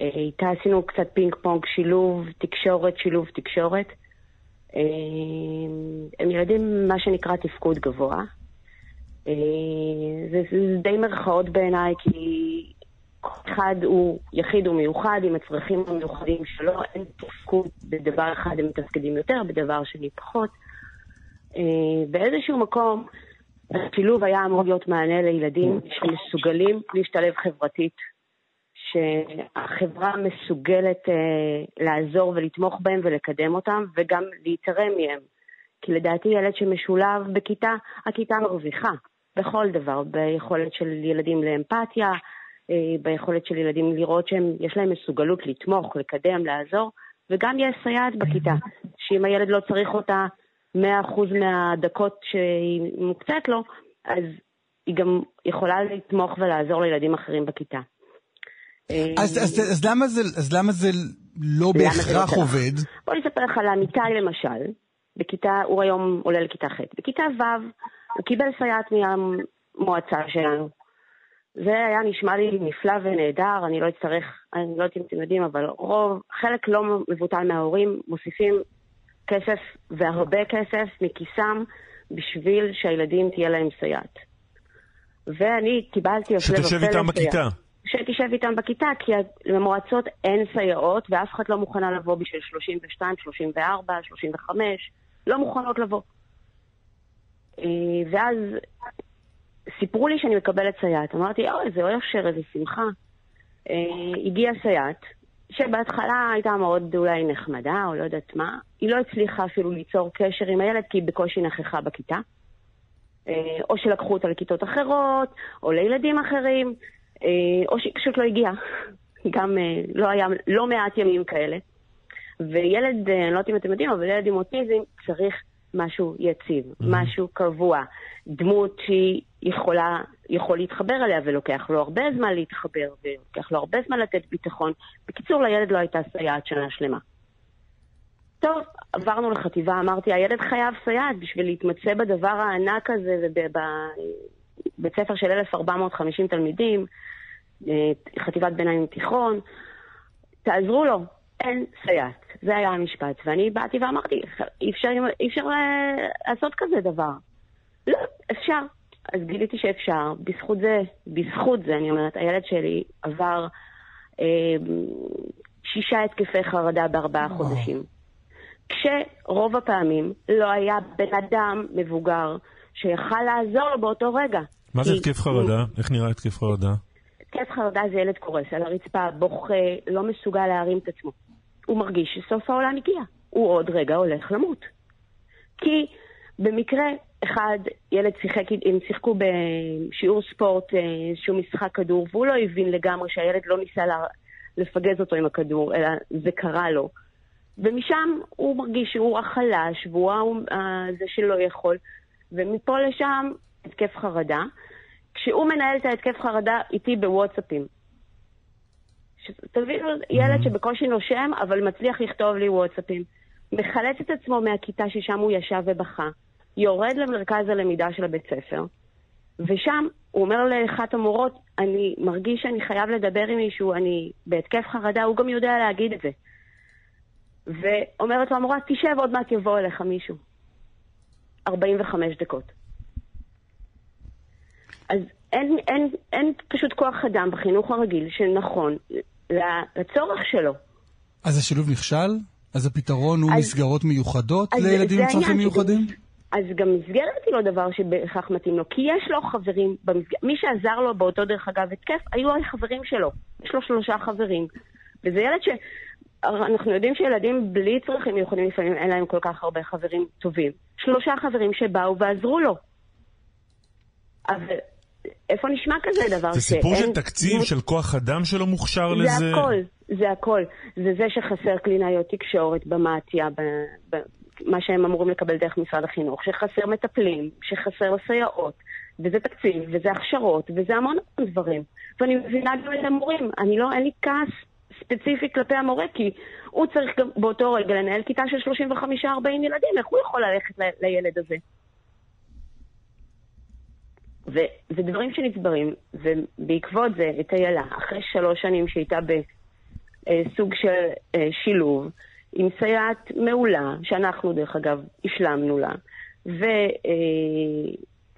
איתה עשינו קצת פינג פונג שילוב, תקשורת, שילוב, תקשורת. הם ילדים, מה שנקרא תפקוד גבוה. זה, זה די מרכאות בעיניי, כי אחד הוא יחיד ומיוחד עם הצרכים המיוחדים שלו, אין תפקוד בדבר אחד הם מתפקדים יותר, בדבר שני פחות. אה, באיזשהו מקום, השילוב היה אמור להיות מענה לילדים שמסוגלים להשתלב חברתית, שהחברה מסוגלת אה, לעזור ולתמוך בהם ולקדם אותם, וגם להתערם מהם. כי לדעתי ילד שמשולב בכיתה, הכיתה מרוויחה בכל דבר, ביכולת של ילדים לאמפתיה, אה, ביכולת של ילדים לראות שיש להם מסוגלות לתמוך, לקדם, לעזור, וגם יש סייעת בכיתה, שאם הילד לא צריך אותה 100% מהדקות שהיא מוקצת לו, אז היא גם יכולה לתמוך ולעזור לילדים אחרים בכיתה. אה, אז, אז, אז, למה, זה, אז למה זה לא בהכרח זה לא עובד? בוא נספר לך על אמיתי למשל, בכיתה, הוא היום עולה לכיתה ח'. בכיתה ו' הוא קיבל סייעת מהמועצה שלנו, זה היה נשמע לי נפלא ונהדר, אני לא אצטרך, אני לא יודעת אם אתם יודעים, אבל רוב, חלק לא מבוטל מההורים מוסיפים כסף והרבה כסף מכיסם בשביל שהילדים תהיה להם סייעת. ואני קיבלתי הפלא ופלא שתשב איתם בכיתה. שתשב איתם בכיתה, כי למועצות אין סייעות, ואף אחד לא מוכנה לבוא בשביל 32, 34, 35, לא מוכנות לבוא. אה, ואז סיפרו לי שאני מקבלת סייעת. אמרתי, אוי, איזה אושר, איזה שמחה. אה, הגיעה סייעת, שבהתחלה הייתה מאוד אולי נחמדה, או לא יודעת מה. היא לא הצליחה אפילו ליצור קשר עם הילד, כי היא בקושי נכחה בכיתה. אה, או שלקחו אותה לכיתות אחרות, או לילדים אחרים, או שהיא פשוט לא הגיעה. גם אה, לא היה לא מעט ימים כאלה. וילד, אה, אני לא יודעת אם אתם יודעים, אבל ילד עם אוטיזם צריך משהו יציב, mm-hmm. משהו קבוע, דמות שהיא יכולה, יכול להתחבר אליה ולוקח לו הרבה זמן להתחבר ולוקח לו הרבה זמן לתת ביטחון. בקיצור, לילד לא הייתה סייעת שנה שלמה. טוב, עברנו לחטיבה, אמרתי, הילד חייב סייעת בשביל להתמצא בדבר הענק הזה ובבית ספר של 1,450 תלמידים, אה, חטיבת ביניים תיכון, תעזרו לו, אין סייעת. זה היה המשפט. ואני באתי ואמרתי, אי אפשר, אי אפשר אה, לעשות כזה דבר. לא, אפשר. אז גיליתי שאפשר. בזכות זה, בזכות זה, אני אומרת, הילד שלי עבר אה, שישה התקפי חרדה בארבעה חודשים. כשרוב הפעמים לא היה בן אדם מבוגר שיכל לעזור לו באותו רגע. מה זה התקף חרדה? איך נראה התקף חרדה? התקף חרדה זה ילד קורס על הרצפה, בוכה, לא מסוגל להרים את עצמו. הוא מרגיש שסוף העולם הגיע. הוא עוד רגע הולך למות. כי במקרה אחד, ילד שיחק, הם שיחקו בשיעור ספורט, אה, איזשהו משחק כדור, והוא לא הבין לגמרי שהילד לא ניסה לפגז אותו עם הכדור, אלא זה קרה לו. ומשם הוא מרגיש שהוא החלש, והוא זה שלא יכול, ומפה לשם התקף חרדה. כשהוא מנהל את ההתקף חרדה איתי בוואטסאפים. תבינו, ילד mm-hmm. שבקושי נושם, אבל מצליח לכתוב לי וואטסאפים. מחלץ את עצמו מהכיתה ששם הוא ישב ובכה, יורד למרכז הלמידה של הבית ספר, ושם הוא אומר לאחת המורות, אני מרגיש שאני חייב לדבר עם מישהו, אני בהתקף חרדה, הוא גם יודע להגיד את זה. ואומרת לו המורה, תשב, עוד מעט יבוא אליך מישהו. 45 דקות. אז אין, אין, אין פשוט כוח אדם בחינוך הרגיל שנכון לצורך שלו. אז השילוב נכשל? אז הפתרון הוא אז, מסגרות מיוחדות אז לילדים עם צרכים מיוחדים? אז גם מסגרת היא לא דבר שבהכרח מתאים לו, כי יש לו חברים, במסג... מי שעזר לו באותו דרך אגב התקף, היו החברים שלו. יש לו שלושה חברים. וזה ילד ש... אנחנו יודעים שילדים בלי צרכים מיוחדים לפעמים אין להם כל כך הרבה חברים טובים. שלושה חברים שבאו ועזרו לו. אבל איפה נשמע כזה דבר? זה סיפור של תקציב, של כוח אדם שלא מוכשר לזה? זה הכל, זה הכל. זה זה שחסר קלינאיות תקשורת במתיה, מה שהם אמורים לקבל דרך משרד החינוך, שחסר מטפלים, שחסר סייעות, וזה תקציב, וזה הכשרות, וזה המון דברים. ואני מבינה גם את המורים, אני לא, אין לי כעס ספציפי כלפי המורה, כי הוא צריך גם באותו רגע לנהל כיתה של 35-40 ילדים, איך הוא יכול ללכת לילד הזה? וזה דברים שנצברים, ובעקבות זה, את איילה, אחרי שלוש שנים שהייתה בסוג של אה, שילוב, עם סייעת מעולה, שאנחנו דרך אגב השלמנו לה,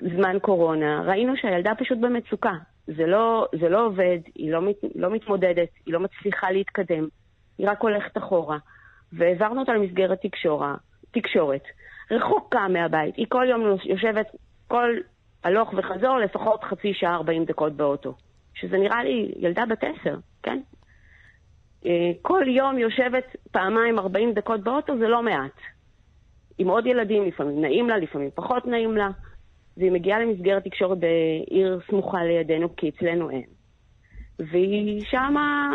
וזמן קורונה, ראינו שהילדה פשוט במצוקה. זה לא, זה לא עובד, היא לא, מת, לא מתמודדת, היא לא מצליחה להתקדם, היא רק הולכת אחורה. והעברנו אותה למסגרת תקשורה, תקשורת, רחוקה מהבית. היא כל יום יושבת, כל הלוך וחזור, לפחות חצי שעה, 40 דקות באוטו. שזה נראה לי ילדה בת עשר, כן? אה, כל יום יושבת פעמיים 40 דקות באוטו, זה לא מעט. עם עוד ילדים, לפעמים נעים לה, לפעמים פחות נעים לה. והיא מגיעה למסגרת תקשורת בעיר סמוכה לידינו, כי אצלנו אין. והיא שמה,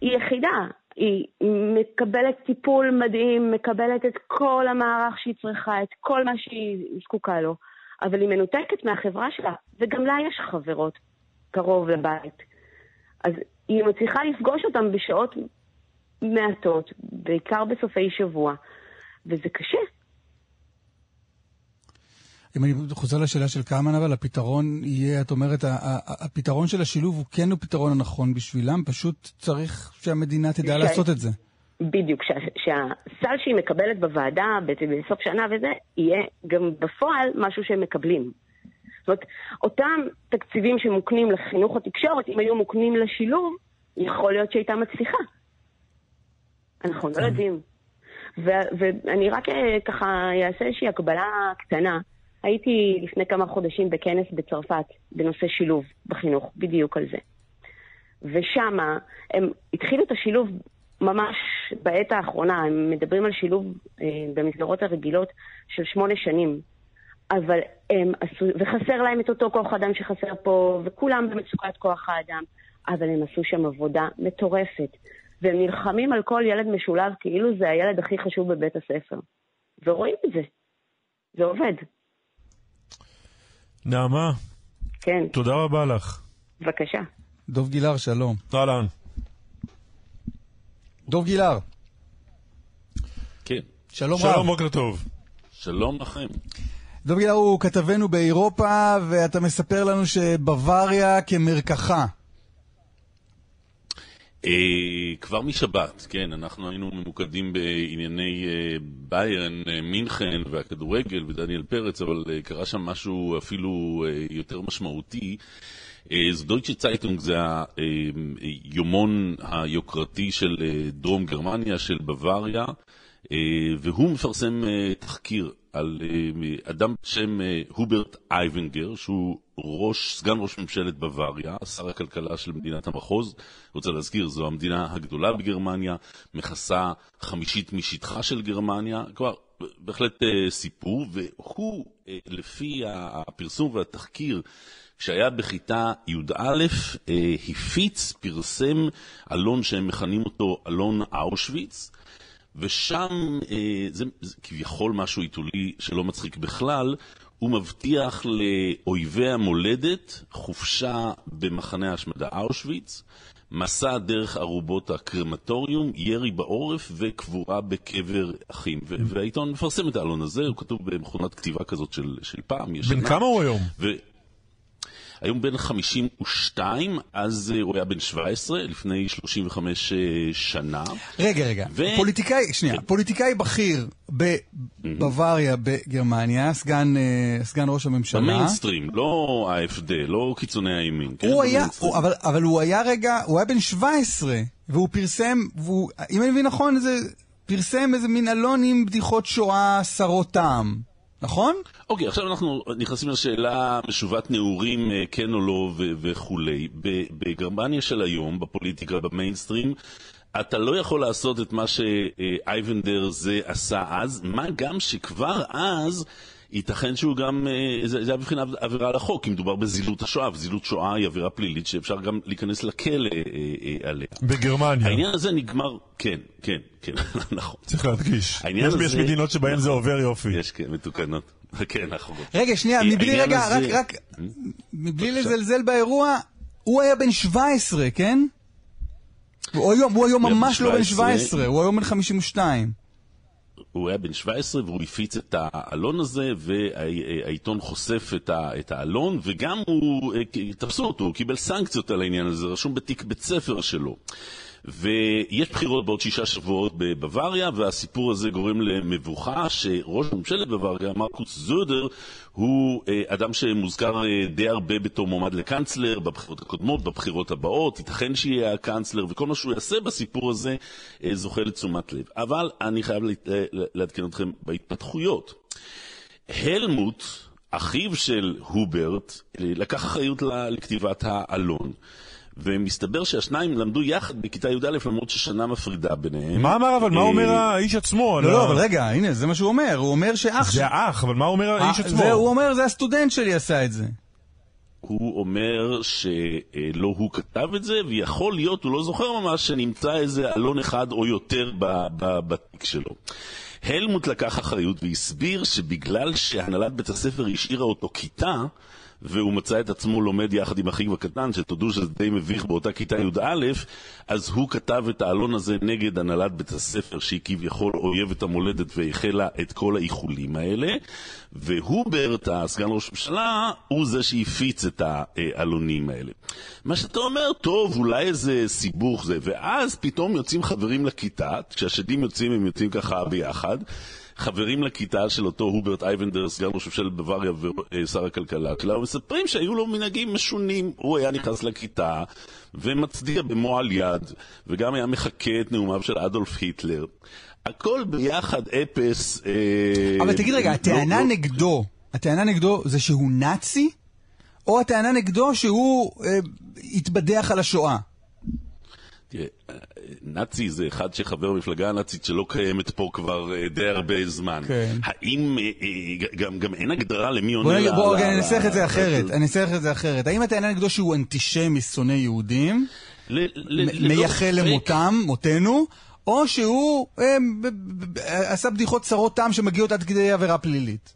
היא יחידה. היא מקבלת טיפול מדהים, מקבלת את כל המערך שהיא צריכה, את כל מה שהיא זקוקה לו. אבל היא מנותקת מהחברה שלה, וגם לה יש חברות קרוב לבית. אז היא מצליחה לפגוש אותם בשעות מעטות, בעיקר בסופי שבוע, וזה קשה. אם אני חוזר לשאלה של קאמן, אבל הפתרון יהיה, את אומרת, הפתרון של השילוב הוא כן הפתרון הנכון בשבילם, פשוט צריך שהמדינה תדע ש... לעשות את זה. בדיוק, שה, שהסל שהיא מקבלת בוועדה בסוף שנה וזה, יהיה גם בפועל משהו שהם מקבלים. זאת אומרת, אותם תקציבים שמוקנים לחינוך התקשורת, אם היו מוקנים לשילוב, יכול להיות שהייתה מצליחה. אנחנו לא כן. יודעים. ואני רק אה, ככה אעשה איזושהי הקבלה קטנה. הייתי לפני כמה חודשים בכנס בצרפת בנושא שילוב בחינוך, בדיוק על זה. ושמה הם התחילו את השילוב ממש בעת האחרונה, הם מדברים על שילוב אה, במסגרות הרגילות של שמונה שנים. אבל הם עשו, וחסר להם את אותו כוח אדם שחסר פה, וכולם במצוקת כוח האדם, אבל הם עשו שם עבודה מטורפת. והם נלחמים על כל ילד משולב כאילו זה הילד הכי חשוב בבית הספר. ורואים את זה. זה עובד. נעמה, כן, תודה רבה לך. בבקשה. דוב גילהר, שלום. אהלן. דוב גילהר, כן, שלום רב. שלום, בוקר טוב. שלום לכם. דוב גילהר הוא כתבנו באירופה, ואתה מספר לנו שבוואריה כמרקחה. אה, כבר משבת, כן, אנחנו היינו ממוקדים בענייני אה, ביירן, אה, מינכן והכדורגל ודניאל פרץ, אבל אה, קרה שם משהו אפילו אה, יותר משמעותי. אה, זו דויטשה צייטונג, זה היומון היוקרתי של אה, דרום גרמניה, של בוואריה, אה, והוא מפרסם אה, תחקיר על אה, אדם בשם אה, הוברט אייבנגר, שהוא ראש, סגן ראש ממשלת בוואריה, שר הכלכלה של מדינת המחוז. רוצה להזכיר, זו המדינה הגדולה בגרמניה, מכסה חמישית משטחה של גרמניה, כבר בהחלט אה, סיפור, והוא, אה, לפי הפרסום והתחקיר, כשהיה בכיתה י"א, אה, הפיץ, פרסם אלון שהם מכנים אותו אלון אושוויץ, ושם, אה, זה, זה כביכול משהו עיתולי שלא מצחיק בכלל, הוא מבטיח לאויבי המולדת חופשה במחנה ההשמדה אושוויץ, מסע דרך ארובות הקרמטוריום, ירי בעורף וקבורה בקבר אחים. ו- והעיתון מפרסם את האלון הזה, הוא כתוב במכונת כתיבה כזאת של, של פעם. בן כמה הוא היום? ו... היום בן 52, אז אה, הוא היה בן 17, לפני 35 אה, שנה. רגע, רגע, ו- פוליטיקאי, שנייה, כן. פוליטיקאי בכיר בבוואריה בגרמניה, סגן, אה, סגן ראש הממשלה. במיינסטרים, לא AFD, לא קיצוני הימין. כן? הוא היה. הוא, אבל, אבל הוא היה רגע, הוא היה בן 17, והוא פרסם, והוא, אם אני מבין נכון, זה פרסם איזה מין אלון עם בדיחות שואה סרות טעם, נכון? אוקיי, עכשיו אנחנו נכנסים לשאלה משובת נעורים, אה, כן או לא וכולי. בגרמניה של היום, בפוליטיקה, במיינסטרים, אתה לא יכול לעשות את מה שאייבנדר זה עשה אז, מה גם שכבר אז... ייתכן שהוא גם, אה, זה זה היה בבחינת עבירה על החוק, כי מדובר בזילות השואה, וזילות שואה היא עבירה פלילית שאפשר גם להיכנס לכלא אה, אה, עליה. בגרמניה. העניין הזה נגמר, כן, כן, כן, נכון. צריך להדגיש. יש יש הזה- מדינות שבהן זה נכון. עובר יופי. יש, כן, מתוקנות. כן, נכון. רגע, שנייה, מבלי רגע, הזה- רק, רק, מבלי בבקשה. לזלזל באירוע, הוא היה בן 17, כן? הוא היום, הוא היום ממש לא בן 17, 17, הוא היום בן 52. הוא היה בן 17 והוא הפיץ את האלון הזה, והעיתון חושף את ה- את האלון, וגם הוא, אה, תפסו אותו, הוא קיבל סנקציות על העניין הזה, רשום בתיק בית ספר שלו. ויש בחירות בעוד שישה שבועות בבוואריה, והסיפור הזה גורם למבוכה שראש ממשלת בוואריה, מרקוס זודר, הוא אה, אדם שמוזכר אה, די הרבה בתור מועמד לקנצלר בבחירות הקודמות, בבחירות הבאות, ייתכן שיהיה הקנצלר, וכל מה שהוא יעשה בסיפור הזה אה, זוכה לתשומת לב. אבל אני חייב לה- לה- לעדכן אתכם בהתפתחויות. הלמוט, אחיו של הוברט, אה, לקח אחריות לכתיבת האלון. ומסתבר שהשניים למדו יחד בכיתה י"א למרות ששנה מפרידה ביניהם. מה אמר אבל? מה אה, אומר האיש עצמו? לא, ה- לא, אבל רגע, הנה, זה מה שהוא אומר, הוא אומר שאח זה האח, אבל מה אומר האיש אה, עצמו? זה- הוא אומר, זה הסטודנט שלי עשה את זה. הוא אומר שלא הוא כתב את זה, ויכול להיות, הוא לא זוכר ממש, שנמצא איזה אלון אחד או יותר בתיק שלו. הלמוט לקח אחריות והסביר שבגלל שהנהלת בית הספר השאירה אותו כיתה, והוא מצא את עצמו לומד יחד עם אחיו הקטן, שתודו שזה די מביך באותה כיתה י"א, אז הוא כתב את האלון הזה נגד הנהלת בית הספר, שהיא כביכול אויבת המולדת והחלה את כל האיחולים האלה, והוברט, הסגן ראש ממשלה, הוא זה שהפיץ את האלונים האלה. מה שאתה אומר, טוב, אולי איזה סיבוך זה, ואז פתאום יוצאים חברים לכיתה, כשהשדים יוצאים הם יוצאים ככה ביחד. חברים לכיתה של אותו הוברט אייבנדר, סגן ראש ממשלת בוואריה ושר הכלכלה שלה, ומספרים שהיו לו מנהגים משונים. הוא היה נכנס לכיתה ומצדיע במועל יד, וגם היה מחקה את נאומיו של אדולף היטלר. הכל ביחד אפס. אה, אבל תגיד רגע, לא- הטענה לא- נגדו, הטענה נגדו זה שהוא נאצי? או הטענה נגדו שהוא אה, התבדח על השואה? תראה, נאצי זה אחד שחבר במפלגה הנאצית שלא קיימת פה כבר אה, די הרבה זמן. כן. האם, אה, אה, גם, גם אין הגדרה למי בוא עונה נגיד, ל- בוא רגע, אני אנסח את זה אחרת, אני אנסח את זה אחרת. האם הטענה נגדו שהוא אנטישמי, שונא יהודים, ל- ל- מ- ללא מייחל. למותם, מותנו, או שהוא אה, עשה בדיחות צרות טעם שמגיעות עד כדי עבירה פלילית?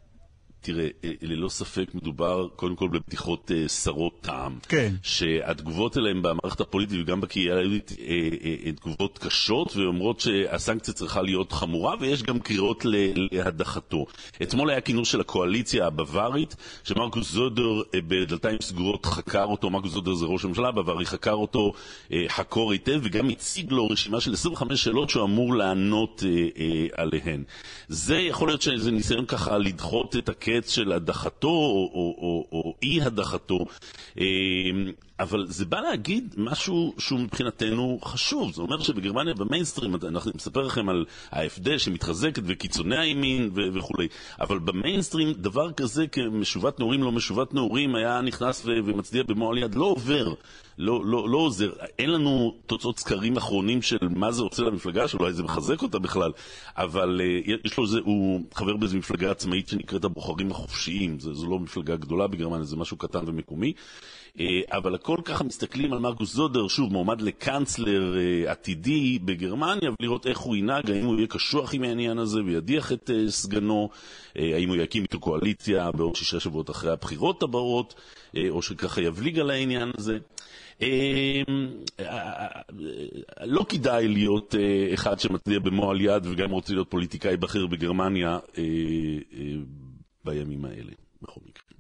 תראה, אה, ללא ספק מדובר קודם כל בבדיחות אה, סרות טעם. כן. שהתגובות אליהן במערכת הפוליטית וגם בקהילה היהודית אה, הן תגובות קשות ואומרות שהסנקציה צריכה להיות חמורה ויש גם קריאות להדחתו. אתמול היה כינוס של הקואליציה הבווארית, שמרקוס זודר בדלתיים סגורות חקר אותו, מרקוס זודר זה ראש הממשלה הבווארי, חקר אותו, חקור היטב וגם הציג לו רשימה של 25 שאלות שהוא אמור לענות עליהן. זה יכול להיות שזה ניסיון ככה לדחות את הקטע. הקץ של הדחתו או, או, או, או אי הדחתו, אמ, אבל זה בא להגיד משהו שהוא מבחינתנו חשוב. זה אומר שבגרמניה במיינסטרים, אני מספר לכם על ההבדל שמתחזקת וקיצוני הימין ו- וכולי, אבל במיינסטרים דבר כזה כמשובת נעורים לא משובת נעורים היה נכנס ו- ומצדיע במועל יד, לא עובר. לא, לא, לא עוזר. אין לנו תוצאות סקרים אחרונים של מה זה עושה למפלגה שלו, אולי זה מחזק אותה בכלל, אבל uh, יש לו זה, הוא חבר באיזו מפלגה עצמאית שנקראת הבוחרים החופשיים. זו לא מפלגה גדולה בגרמניה, זה משהו קטן ומקומי. Uh, אבל הכל ככה מסתכלים על מרקוס זודר, שוב, מועמד לקאנצלר uh, עתידי בגרמניה, ולראות איך הוא ינהג, האם הוא יהיה קשוח עם העניין הזה וידיח את uh, סגנו, האם הוא יקים איתו קואליציה בעוד שישה שבועות אחרי הבחירות הבאות, או שככה יבליג על העניין הזה. לא כדאי להיות אה, אחד שמצדיע במועל יד וגם רוצה להיות פוליטיקאי בכיר בגרמניה אה, אה, בימים האלה, בכל מקרה.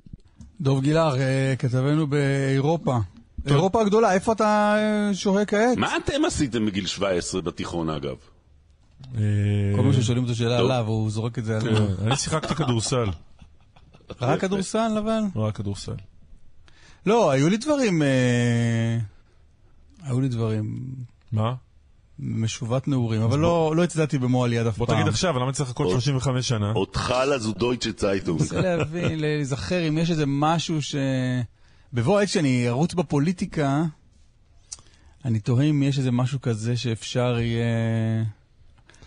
דוב גילר, כתבנו באירופה. אירופה הגדולה, איפה אתה שוהה כעת? מה אתם עשיתם בגיל 17 בתיכון אגב? כל פעם ששואלים אותו שאלה עליו, הוא זורק את זה עליו. כן, אני שיחקתי כדורסל. רק כדורסל אבל? רק כדורסל. לא, היו לי דברים... אה, היו לי דברים... מה? משובת נעורים, אבל לא, לא הצדעתי במועל יד אף פעם. בוא תגיד עכשיו, למה צריך לחכות 35 שנה? אותך לזו דויטשה צייטונג. אני רוצה להבין, להיזכר אם יש איזה משהו ש... בבוא העת שאני ארוץ בפוליטיקה, אני תוהה אם יש איזה משהו כזה שאפשר יהיה...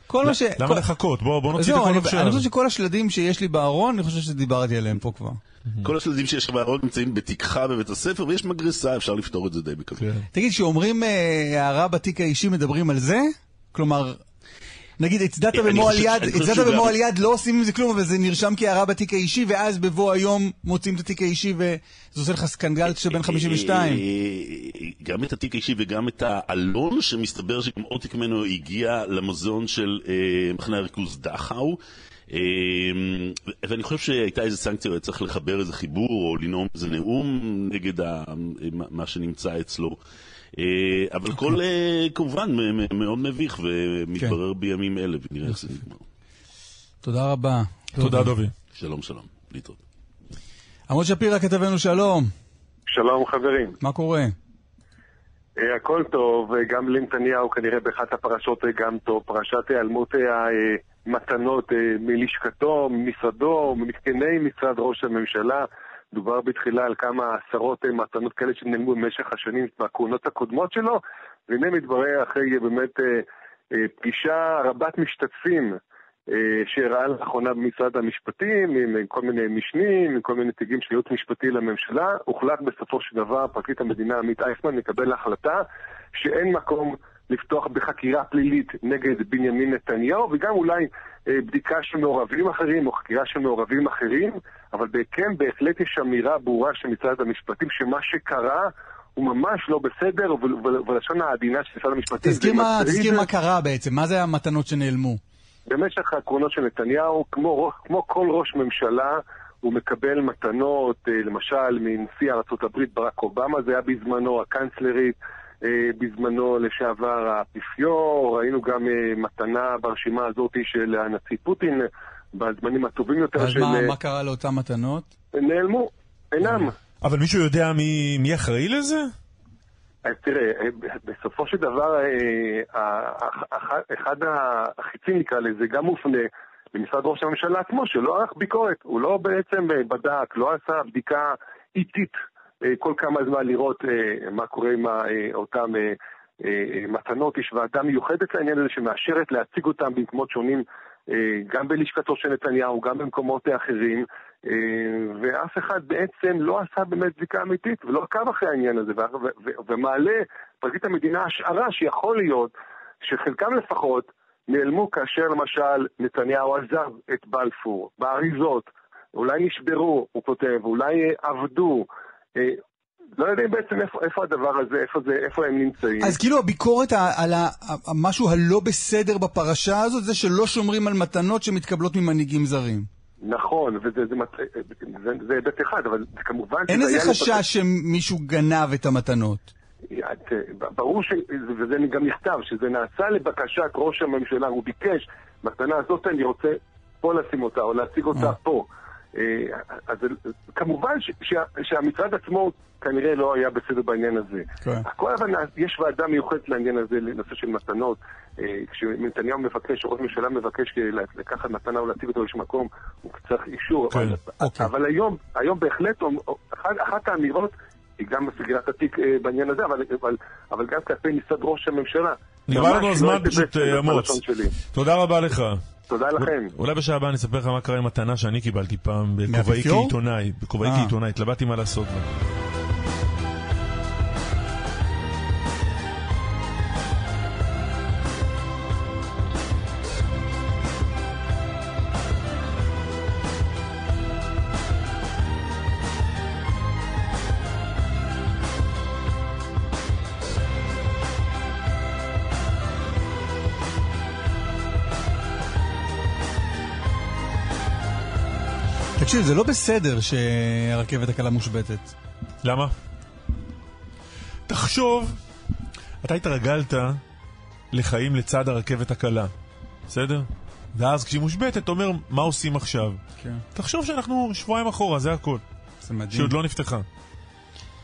כל מה ש... למה לחכות? בוא נוציא את הכל עכשיו. אני חושב שכל השלדים שיש לי בארון, אני חושב שדיברתי עליהם פה כבר. כל השלדים שיש בארון נמצאים בתיקך בבית הספר, ויש מגרסה, אפשר לפתור את זה די בקלות. כן. תגיד, כשאומרים אה, הערה בתיק האישי, מדברים על זה? כלומר, נגיד, הצדדת במועל יד, הצדדת במועל יד, לא עושים עם זה כלום, אבל זה נרשם כהערה בתיק האישי, ואז בבוא היום מוצאים את התיק האישי, וזה עושה לך סקנדל שבן 52. אה, גם את התיק האישי וגם את העלון, שמסתבר שגם עותק ממנו הגיע למוזיאון של אה, מחנה הריכוז דכאו. אה, ואני חושב שהייתה איזה סנקציה, הוא היה צריך לחבר איזה חיבור או לנאום איזה נאום נגד מה שנמצא אצלו. אה, אבל כל, אוקיי. אה, כמובן, מאוד מביך ומתברר כן. בימים אלה, ונראה איך זה נגמר. תודה רבה. תודה, דובי. שלום, שלום. להתראות. עמוד שפירא כתבנו שלום. שלום, חברים. מה קורה? אה, הכל טוב, גם לנתניהו כנראה באחת הפרשות גם טוב, פרשת היעלמות המתנות מלשכתו, ממשרדו, ממתקני משרד ראש הממשלה. דובר בתחילה על כמה עשרות מתנות כאלה שנעלמו במשך השנים מהכהונות הקודמות שלו, והנה מתברר אחרי באמת אה, אה, פגישה רבת משתתפים אה, שאירעה לאחרונה במשרד המשפטים, עם כל מיני משנים, עם כל מיני נציגים של ייעוץ משפטי לממשלה, הוחלט בסופו של דבר, פרקליט המדינה עמית אייפמן מקבל החלטה שאין מקום לפתוח בחקירה פלילית נגד בנימין נתניהו, וגם אולי אה, בדיקה של מעורבים אחרים או חקירה של מעורבים אחרים, אבל כן בהחלט יש אמירה ברורה של משרד המשפטים שמה שקרה הוא ממש לא בסדר, ולשון העדינה של משרד המשפטים... תזכיר מה, תזכיר מה קרה בעצם, מה זה המתנות שנעלמו? במשך העקרונות של נתניהו, כמו, כמו כל ראש ממשלה, הוא מקבל מתנות, אה, למשל מנשיא ארה"ב ברק אובמה, זה היה בזמנו, הקנצלרית, בזמנו לשעבר האפיפיור, ראינו גם אה, מתנה ברשימה הזאת של הנשיא פוטין בזמנים הטובים יותר אז של... אז מה, אה, מה קרה לאותן מתנות? נעלמו, אינם. אבל מישהו יודע מי, מי אחראי לזה? אז תראה, בסופו של דבר, אחד החיצים נקרא לזה גם מופנה למשרד ראש הממשלה עצמו, שלא ערך ביקורת, הוא לא בעצם בדק, לא עשה בדיקה איטית אה, כל כמה זמן לראות אה, מה קורה עם אה, אותם מתנות. יש ועדה מיוחדת לעניין הזה שמאשרת להציג אותם במקומות שונים, גם בלשכתו של נתניהו, גם במקומות אחרים, ואף אחד בעצם לא עשה באמת בדיקה אמיתית ולא עקב אחרי העניין הזה, ומעלה פרקליט המדינה השערה שיכול להיות שחלקם לפחות נעלמו כאשר למשל נתניהו עזב את בלפור, באריזות, אולי נשברו, הוא כותב, אולי אה, עבדו. אה, לא יודעים בעצם איפה, איפה הדבר הזה, איפה, זה, איפה הם נמצאים. אז כאילו הביקורת על המשהו הלא בסדר בפרשה הזאת, זה שלא שומרים על מתנות שמתקבלות ממנהיגים זרים. נכון, וזה זה, מת- זה, זה היבט אחד, אבל כמובן... אין איזה חשש שמישהו גנב את המתנות. את, אה, ברור ש... וזה גם נכתב, שזה נעשה לבקשת ראש הממשלה, הוא ביקש, מתנה הזאת אני רוצה פה לשים אותה, או להציג אותה פה. אה, אז כמובן ש, שה, שהמשרד עצמו כנראה לא היה בסדר בעניין הזה. כן. הכל אבל יש ועדה מיוחדת לעניין הזה, לנושא של מתנות. אה, כשנתניהו מבקש, או ראש ממשלה מבקש לקחת מתנה או להציג אותו לאיזשהו מקום, הוא צריך אישור. כן. אבל, אוקיי. אבל היום, היום בהחלט, אחת, אחת האמירות היא גם בסגירת התיק אה, בעניין הזה, אבל, אבל, אבל גם כלפי משרד ראש הממשלה. נגמר ממש לנו לא הזמן הייתי פשוט, אמוץ. תודה רבה לך. תודה לכם. אולי בשעה הבאה אני אספר לך מה קרה עם מתנה שאני קיבלתי פעם בכובעי? כעיתונאי. בכובעי אה. כעיתונאי, התלבטתי מה לעשות לה. תקשיב, זה לא בסדר שהרכבת הקלה מושבתת. למה? תחשוב, אתה התרגלת לחיים לצד הרכבת הקלה, בסדר? ואז כשהיא מושבתת, אתה אומר, מה עושים עכשיו? כן. תחשוב שאנחנו שבועיים אחורה, זה הכל. זה מדהים. שעוד לא נפתחה.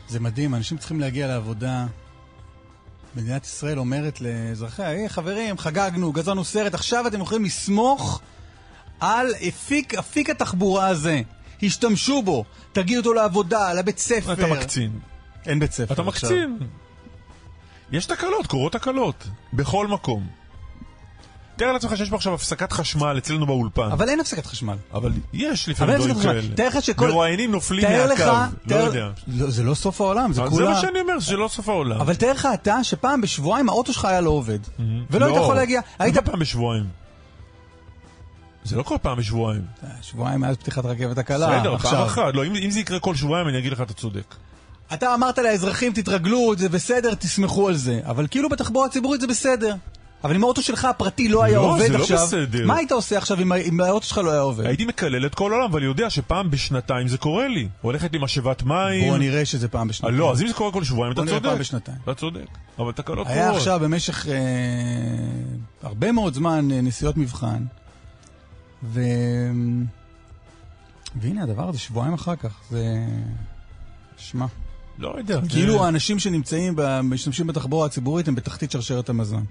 זה מדהים, אנשים צריכים להגיע לעבודה. מדינת ישראל אומרת לאזרחיה, היי חברים, חגגנו, גזרנו סרט, עכשיו אתם יכולים לסמוך על אפיק, אפיק התחבורה הזה. השתמשו בו, תגיעו אותו לעבודה, לבית ספר. אתה מקצין. אין בית ספר אתה עכשיו. מקצין. יש תקלות, קורות תקלות. בכל מקום. תאר לעצמך שיש פה עכשיו הפסקת חשמל אצלנו באולפן. אבל אין הפסקת חשמל. אבל יש לפעמים דברים. כאלה. תאר לך שכל... מרואיינים נופלים מהקו. לך, לא תאר- יודע. לא, זה לא סוף העולם, זה כולה... זה מה שאני אומר, זה לא סוף העולם. אבל תאר לך אתה שפעם בשבועיים האוטו שלך היה לא עובד. ולא לא. היית יכול להגיע. היית פעם בשבועיים. זה לא כל פעם בשבועיים. שבועיים מאז פתיחת רכבת הקלה. בסדר, עכשיו. פעם אחת. לא, אם אם זה יקרה כל שבועיים, אני אגיד לך, אתה צודק. אתה אמרת לאזרחים, תתרגלו, זה בסדר, תסמכו על זה. אבל כאילו בתחבורה הציבורית זה בסדר. אבל אם האוטו שלך הפרטי לא היה לא, עובד זה לא עכשיו, בסדר. מה היית עושה עכשיו אם אם האוטו שלך לא היה עובד? הייתי מקלל את כל העולם, אבל יודע שפעם בשנתיים זה קורה לי. הולכת לי משאבת מים. בוא נראה שזה פעם אה, בשנתיים. לא, אז אם זה קורה כל שבועיים, אתה בוא נראה צודק. פעם בשנתיים. אתה צודק. אבל תקלות היה קורות. עכשיו במשך אה, הרבה מאוד זמן אה, נסיעות מבחן, ו... והנה הדבר הזה, שבועיים אחר כך, זה... שמע. לא יודע. כאילו זה- האנשים שנמצאים, משתמשים בתחבורה הציבורית הם בתחתית שרשרת המזון.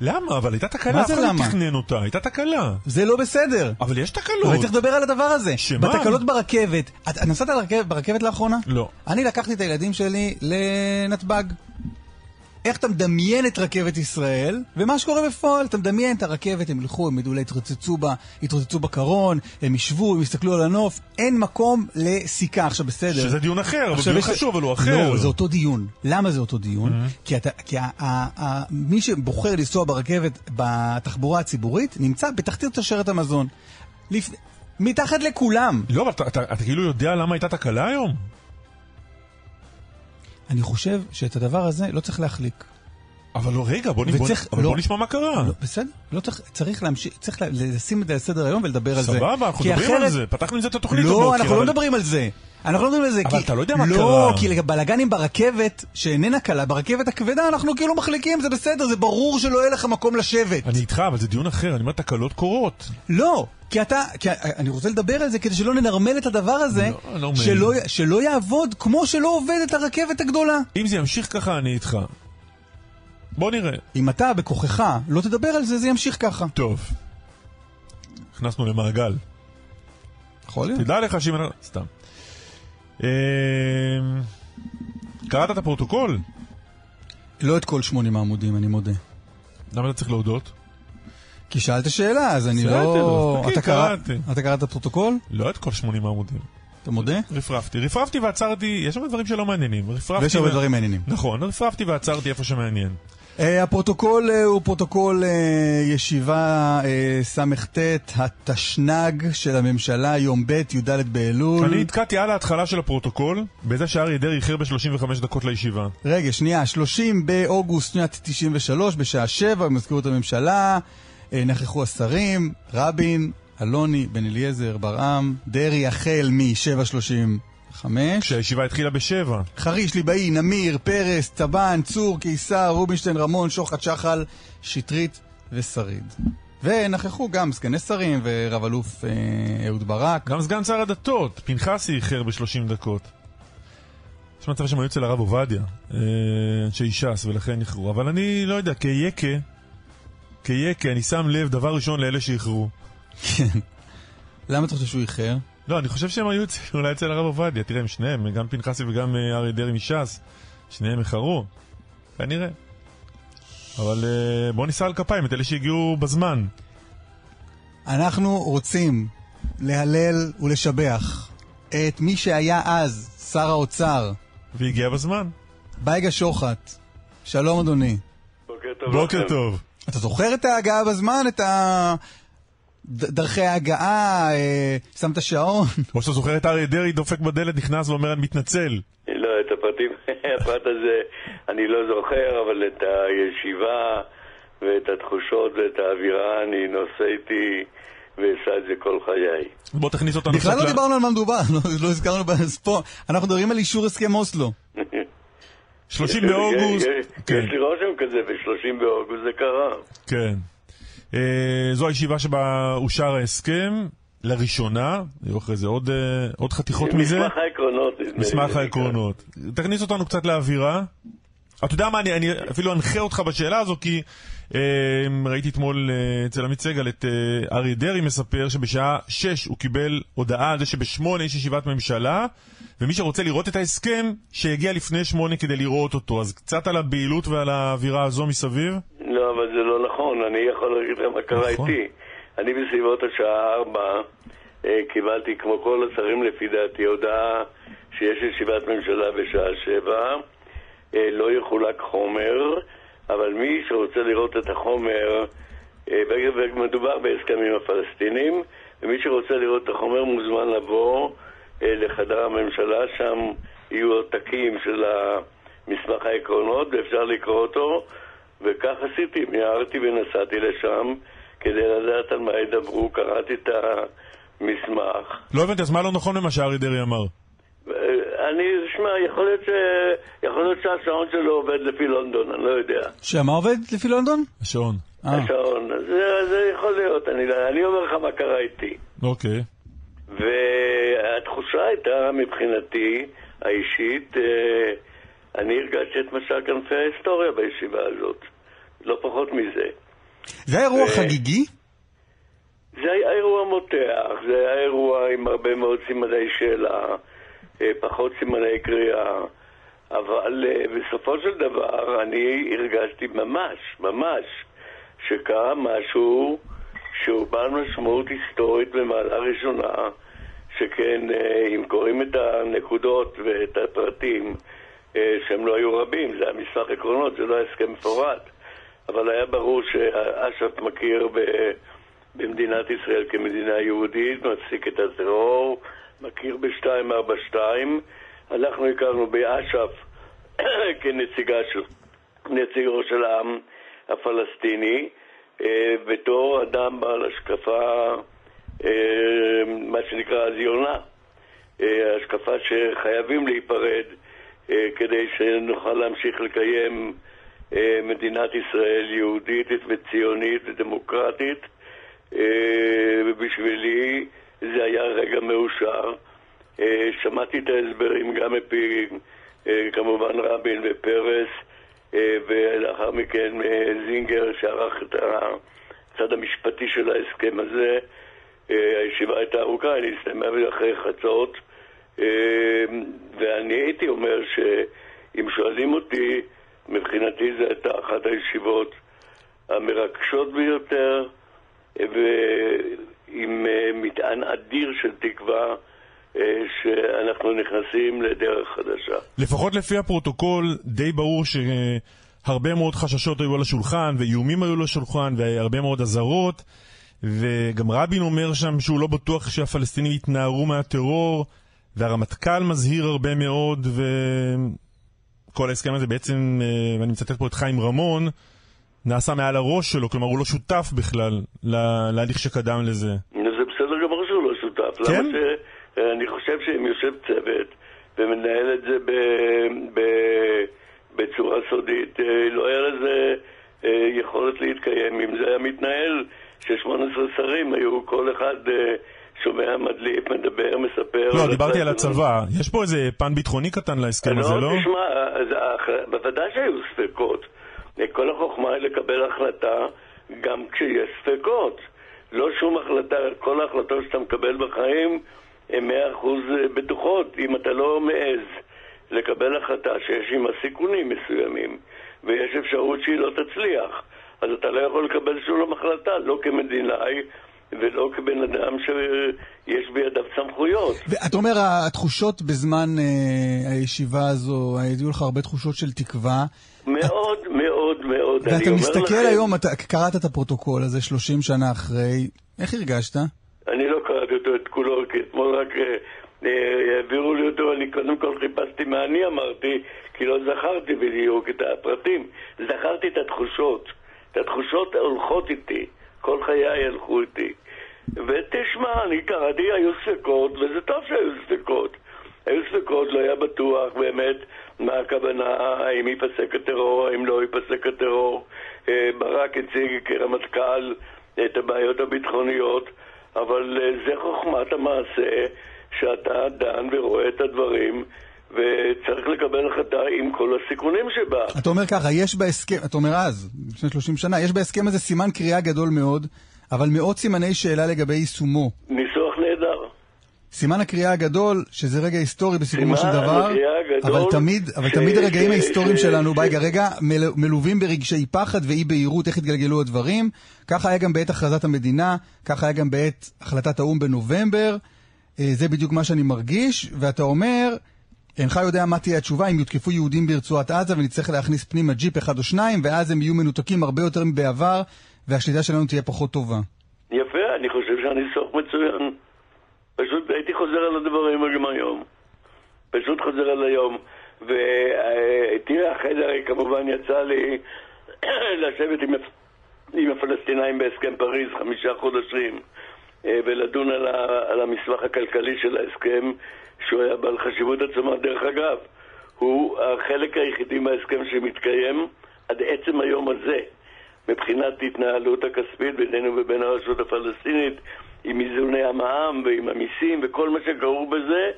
למה? אבל הייתה תקלה, מה אף זה אחד לא למה? תכנן אותה, הייתה תקלה. זה לא בסדר. אבל יש תקלות. אבל צריך לדבר על הדבר הזה. שמה? בתקלות ברכבת. את את נסעת ברכבת לאחרונה? לא. אני לקחתי את הילדים שלי לנתב"ג. איך אתה מדמיין את רכבת ישראל, ומה שקורה בפועל, אתה מדמיין את הרכבת, הם ילכו, הם אולי יתרוצצו בה, יתרוצצו בקרון, הם ישבו, הם יסתכלו על הנוף, אין מקום לסיכה. עכשיו בסדר. שזה דיון אחר, אבל דיון יש- חשוב, אבל הוא אחר. לא, זה אותו דיון. למה זה אותו דיון? Mm-hmm. כי, אתה, כי ה, ה, ה, מי שבוחר לנסוע ברכבת בתחבורה הציבורית, נמצא בתחתית שרשרת המזון. לפ... מתחת לכולם. לא, אבל אתה- אתה אתה כאילו יודע למה הייתה תקלה היום? אני חושב שאת הדבר הזה לא צריך להחליק. אבל לא, רגע, בוא בוא- וצריך- אבל לא. בוא נשמע מה קרה. לא, בסדר, לא צריך, צריך להמשיך, צריך לשים את זה על סדר היום ולדבר על זה. סבבה, אנחנו מדברים על אחרת- זה, פתחנו עם זה את התוכנית לא, אנחנו לא מדברים על זה. אנחנו לא מדברים על זה. אבל כי- אתה לא יודע מה לא, קרה. כי בלאגנים ברכבת, שאיננה קלה, ברכבת הכבדה, אנחנו כאילו מחליקים, זה בסדר, זה ברור שלא יהיה לך מקום לשבת. אני איתך, אבל זה דיון אחר, אני אומר, תקלות קורות. לא, כי אתה, כי אני רוצה לדבר על זה כדי שלא ננרמל את הדבר הזה, לא, לא שלא. שלא יעבוד כמו שלא עובדת הרכבת הגדולה. אם זה ימשיך ככה, אני איתך. בוא נראה. אם אתה בכוחך לא תדבר על זה, זה ימשיך ככה. טוב. נכנסנו למעגל. יכול להיות. תדע לך שאם... סתם. אמ, קראת את הפרוטוקול? לא את כל 80 העמודים, אני מודה. למה אתה צריך להודות? כי שאלת שאלה, אז אני לא... אתה קרא- קראתי. אתה קראת את הפרוטוקול? לא את כל 80 העמודים. אתה מודה? רפרפתי. רפרפתי ועצרתי, יש הרבה דברים שלא מעניינים. ויש הרבה דברים מעניינים. נכון, רפרפתי ועצרתי איפה שמעניין. אה, הפרוטוקול אה, הוא פרוטוקול אה, ישיבה סט התשנ"ג של הממשלה, יום ב', י"ד באלול. אני התקעתי על ההתחלה של הפרוטוקול, בזה שאריה דרעי איחר ב-35 דקות לישיבה. רגע, שנייה, 30 באוגוסט שנת 93, בשעה 7, במזכירות הממשלה, נכחו השרים, רבין, אלוני, בן אליעזר, ברעם, דרעי החל מ-7.35. כשהישיבה התחילה בשבע. חריש, ליבאי, נמיר, פרס, צבן, צור, קיסר, רובינשטיין, רמון, שוחט, שחל, שטרית ושריד. ונכחו גם סגני שרים ורב אלוף אה, אהוד ברק. גם סגן שר הדתות, פנחסי איחר ב-30 דקות. יש מצב שהם היו אצל הרב עובדיה, אה, אנשי ש"ס, ולכן איחרו. אבל אני לא יודע, כיקה, כיקה, אני שם לב דבר ראשון לאלה שאיחרו. כן. למה אתה חושב שהוא איחר? לא, אני חושב שהם היו אצל- אולי אצל הרב עובדיה. תראה, הם שניהם, גם פנחסי וגם אה, אריה דרעי מש"ס, שניהם איחרו. כנראה. אבל אה, בואו ניסע על כפיים את אלה שהגיעו בזמן. אנחנו רוצים להלל ולשבח את מי שהיה אז שר האוצר, והגיע בזמן. בייגה שוחט. שלום אדוני. בוקר טוב. בוקר. טוב. אתה זוכר את ההגעה בזמן? את ה... דרכי ההגעה, אה, שמת שעון? או שאתה זוכר את אריה דרעי דופק בדלת, נכנס ואומר, אני מתנצל. לא, את הפרטים, הפרט הזה אני לא זוכר, אבל את הישיבה ואת התחושות ואת האווירה אני נושא איתי ואשא את זה כל חיי. בוא תכניס אותנו בכלל לא דיברנו על מה מדובר, לא, לא הזכרנו בספורט. אנחנו מדברים על אישור הסכם אוסלו. 30 באוגוסט. יש- כן. יש לי רושם כזה, ב-30 באוגוסט זה קרה. כן. אה, זו הישיבה שבה אושר ההסכם, לראשונה, היו אחרי זה עוד, אה, עוד חתיכות מזה. מסמך העקרונות. מסמך העקרונות. תכניס אותנו קצת לאווירה. אתה יודע מה, אני, אני אפילו אנחה אותך בשאלה הזו, כי אה, ראיתי אתמול אה, אצל עמית סגל את אה, אריה דרעי מספר שבשעה 6 הוא קיבל הודעה על זה שבשמונה יש ישיבת ממשלה, ומי שרוצה לראות את ההסכם, שיגיע לפני שמונה כדי לראות אותו. אז קצת על הבהילות ועל האווירה הזו מסביב. לא, אבל זה לא נכון, אני יכול להגיד לך מה קרה נכון. איתי. אני בסביבות השעה ארבע אה, קיבלתי, כמו כל השרים לפי דעתי, הודעה שיש ישיבת ממשלה בשעה שבע, אה, לא יחולק חומר, אבל מי שרוצה לראות את החומר, אה, מדובר בהסכם עם הפלסטינים, ומי שרוצה לראות את החומר מוזמן לבוא לחדר הממשלה, שם יהיו עותקים של מסמך העקרונות ואפשר לקרוא אותו, וכך עשיתי, מיהרתי ונסעתי לשם כדי לדעת על מה ידברו, קראתי את המסמך. לא הבנתי, אז מה לא נכון במה שאריה דרעי אמר? אה, אני, שמע, יכול להיות, ש... יכול להיות שהשעון שלו עובד לפי לונדון, אני לא יודע. שמה עובד לפי לונדון? השעון. אה. השעון, זה, זה יכול להיות, אני, לא- אני אומר לך מה קרה איתי. אוקיי. והתחושה הייתה מבחינתי, האישית, אה, אני הרגשתי את משל כנפי ההיסטוריה בישיבה הזאת. לא פחות מזה. זה היה אירוע ו- חגיגי? זה היה אירוע מותח, זה היה אירוע עם הרבה מאוד סימני שאלה, אה, פחות סימני קריאה, אבל אה, בסופו של דבר אני הרגשתי ממש, ממש, שקרה משהו שהוא בעל משמעות היסטורית במעלה ראשונה, שכן אה, אם קוראים את הנקודות ואת הפרטים, שהם לא היו רבים, זה היה מסמך עקרונות, זה לא היה הסכם מפורט, אבל היה ברור שאש"ף מכיר ב... במדינת ישראל כמדינה יהודית, מפסיק את הטרור, מכיר ב-242. אנחנו הכרנו באש"ף כנציגה של, נציגו של העם הפלסטיני, אה, בתור אדם בעל השקפה, אה, מה שנקרא אז יונה, אה, השקפה שחייבים להיפרד כדי שנוכל להמשיך לקיים מדינת ישראל יהודית וציונית ודמוקרטית. אה, ובשבילי זה היה רגע מאושר. אה, שמעתי את ההסברים גם מפי אה, כמובן רבין ופרס, אה, ולאחר מכן אה, זינגר שערך את הצד המשפטי של ההסכם הזה. אה, הישיבה הייתה ארוכה, היא הסתיימה אחרי חצות, אה, ואני הייתי אומר שאם שואלים אותי, מבחינתי זו הייתה אחת הישיבות המרגשות ביותר, ועם אה, מטען אדיר של תקווה אה, שאנחנו נכנסים לדרך חדשה. לפחות לפי הפרוטוקול, די ברור הרבה מאוד חששות היו על השולחן, ואיומים היו על השולחן, והרבה מאוד אזהרות, וגם רבין אומר שם שהוא לא בטוח שהפלסטינים יתנערו מהטרור, והרמטכ"ל מזהיר הרבה מאוד, וכל ההסכם הזה בעצם, אה, ואני מצטט פה את חיים רמון, נעשה מעל הראש שלו, כלומר הוא לא שותף בכלל להליך שקדם לזה. זה בסדר גמור שהוא לא שותף. כן? למה ש... אני חושב שאם יושב צוות ומנהל את זה ב... ב... בצורה סודית, אה, לא היה לזה אה, יכולת להתקיים. אם זה היה מתנהל, ש-18 שרים היו כל אחד אה, שומע, מדליף, מדבר, מספר. לא, דיברתי על הצבא. יש פה איזה פן ביטחוני קטן להסכם הזה, לא? לא, תשמע, בוודאי שהיו ספקות. כל החוכמה היא לקבל החלטה גם כשיש ספקות. לא שום החלטה, כל ההחלטות שאתה מקבל בחיים הן מאה אחוז בטוחות. אם אתה לא מעז לקבל החלטה שיש עימה סיכונים מסוימים, ויש אפשרות שהיא לא תצליח, אז אתה לא יכול לקבל שום החלטה, לא כמדינאי ולא כבן אדם שיש בידיו סמכויות. ואתה אומר, התחושות בזמן אה, הישיבה הזו, היו לך הרבה תחושות של תקווה. מאוד, את... מאוד, מאוד. ואתה מסתכל לכם... היום, אתה קראת את הפרוטוקול הזה 30 שנה אחרי, איך הרגשת? אני לא קראתי אותו את כולו, כי אתמול רק אה, אה, העבירו לי אותו, אני קודם כל חיפשתי מה אני אמרתי, כי לא זכרתי בדיוק את הפרטים. זכרתי את התחושות. את התחושות הולכות איתי, כל חיי הלכו איתי. ותשמע, אני קראתי, היו ספקות, וזה טוב שהיו ספקות. היו ספקות, לא היה בטוח באמת מה הכוונה, האם ייפסק הטרור, האם לא ייפסק הטרור. אה, ברק הציג כרמטכ"ל את הבעיות הביטחוניות, אבל אה, זה חוכמת המעשה שאתה דן ורואה את הדברים וצריך לקבל החלטה עם כל הסיכונים שבה. אתה אומר ככה, יש בהסכם, אתה אומר אז, לפני 30 שנה, יש בהסכם הזה סימן קריאה גדול מאוד, אבל מאות סימני שאלה לגבי יישומו. ניסוח נהדר. סימן הקריאה הגדול, שזה רגע היסטורי בסיכומו של דבר, אבל תמיד, אבל ש... תמיד הרגעים ש... ההיסטוריים ש... שלנו, בייגה, רגע, מל... מלווים ברגשי פחד ואי בהירות איך התגלגלו הדברים. ככה היה גם בעת הכרזת המדינה, ככה היה גם בעת החלטת האו"ם בנובמבר. אה, זה בדיוק מה שאני מרגיש, ואתה אומר, אינך יודע מה תהיה התשובה אם יותקפו יהודים ברצועת עזה ונצטרך להכניס פנימה ג'יפ אחד או שניים, ואז הם יהיו מנותקים הרבה יותר מבעבר, והשליטה שלנו תהיה פחות טובה. יפה, אני חושב שהניסוח מצוין. פשוט הייתי חוזר על הדברים גם היום. פשוט חוזר על היום. ותראה, אחרי זה כמובן יצא לי לשבת עם, עם הפלסטינאים בהסכם פריז חמישה חודשים. אה, ולדון על, ה, על המסמך הכלכלי של ההסכם, שהוא היה בעל חשיבות עצומה. דרך אגב, הוא החלק היחידי מההסכם שמתקיים עד עצם היום הזה, מבחינת התנהלות הכספית בינינו ובין הרשות הפלסטינית, עם איזוני המע"מ ועם המיסים וכל מה שקרו בזה,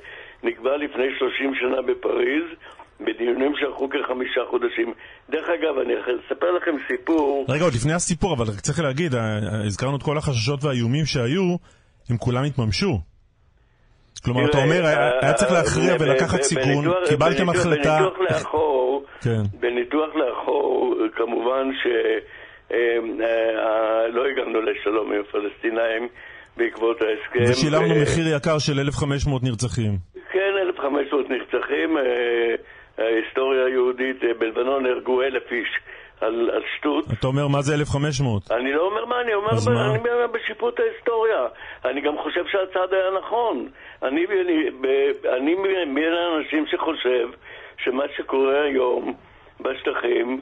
נקבע לפני 30 שנה בפריז, בדיונים שארכו כחמישה חודשים. דרך אגב, אני אספר לכם סיפור... רגע, עוד לפני הסיפור, אבל צריך להגיד, הזכרנו את כל החששות והאיומים שהיו, הם כולם התממשו. כלומר, אתה אומר, היה צריך להכריע ולקחת סיכון, קיבלתם החלטה... בניתוח לאחור, כן. בניתוח לאחור, כמובן שלא אה, הגענו לשלום עם הפלסטינאים בעקבות ההסכם. ושילמנו מחיר יקר של 1,500 נרצחים. כן, 1,500 נרצחים. ההיסטוריה היהודית, אה, בלבנון נהרגו אלף איש על, על שטות. אתה אומר מה זה 1,500? אני לא אומר מה, אני אומר, ב, מה? אני בשיפוט ההיסטוריה. אני גם חושב שהצעד היה נכון. אני, אני, אני בין האנשים שחושב שמה שקורה היום בשטחים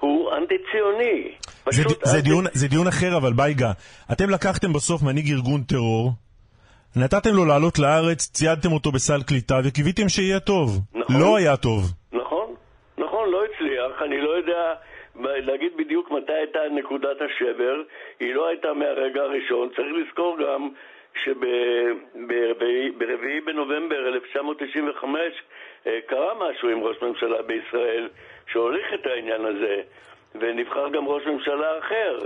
הוא אנטי-ציוני. זה, זה, אנטי... דיון, זה דיון אחר אבל, בייגה. אתם לקחתם בסוף מנהיג ארגון טרור, נתתם לו לעלות לארץ, ציידתם אותו בסל קליטה וקיוויתם שיהיה טוב. נכון. לא היה טוב. נכון, נכון, לא הצליח. אני לא יודע להגיד בדיוק מתי הייתה נקודת השבר. היא לא הייתה מהרגע הראשון. צריך לזכור גם שברביעי בנובמבר 1995 אה, קרה משהו עם ראש ממשלה בישראל שהוליך את העניין הזה, ונבחר גם ראש ממשלה אחר.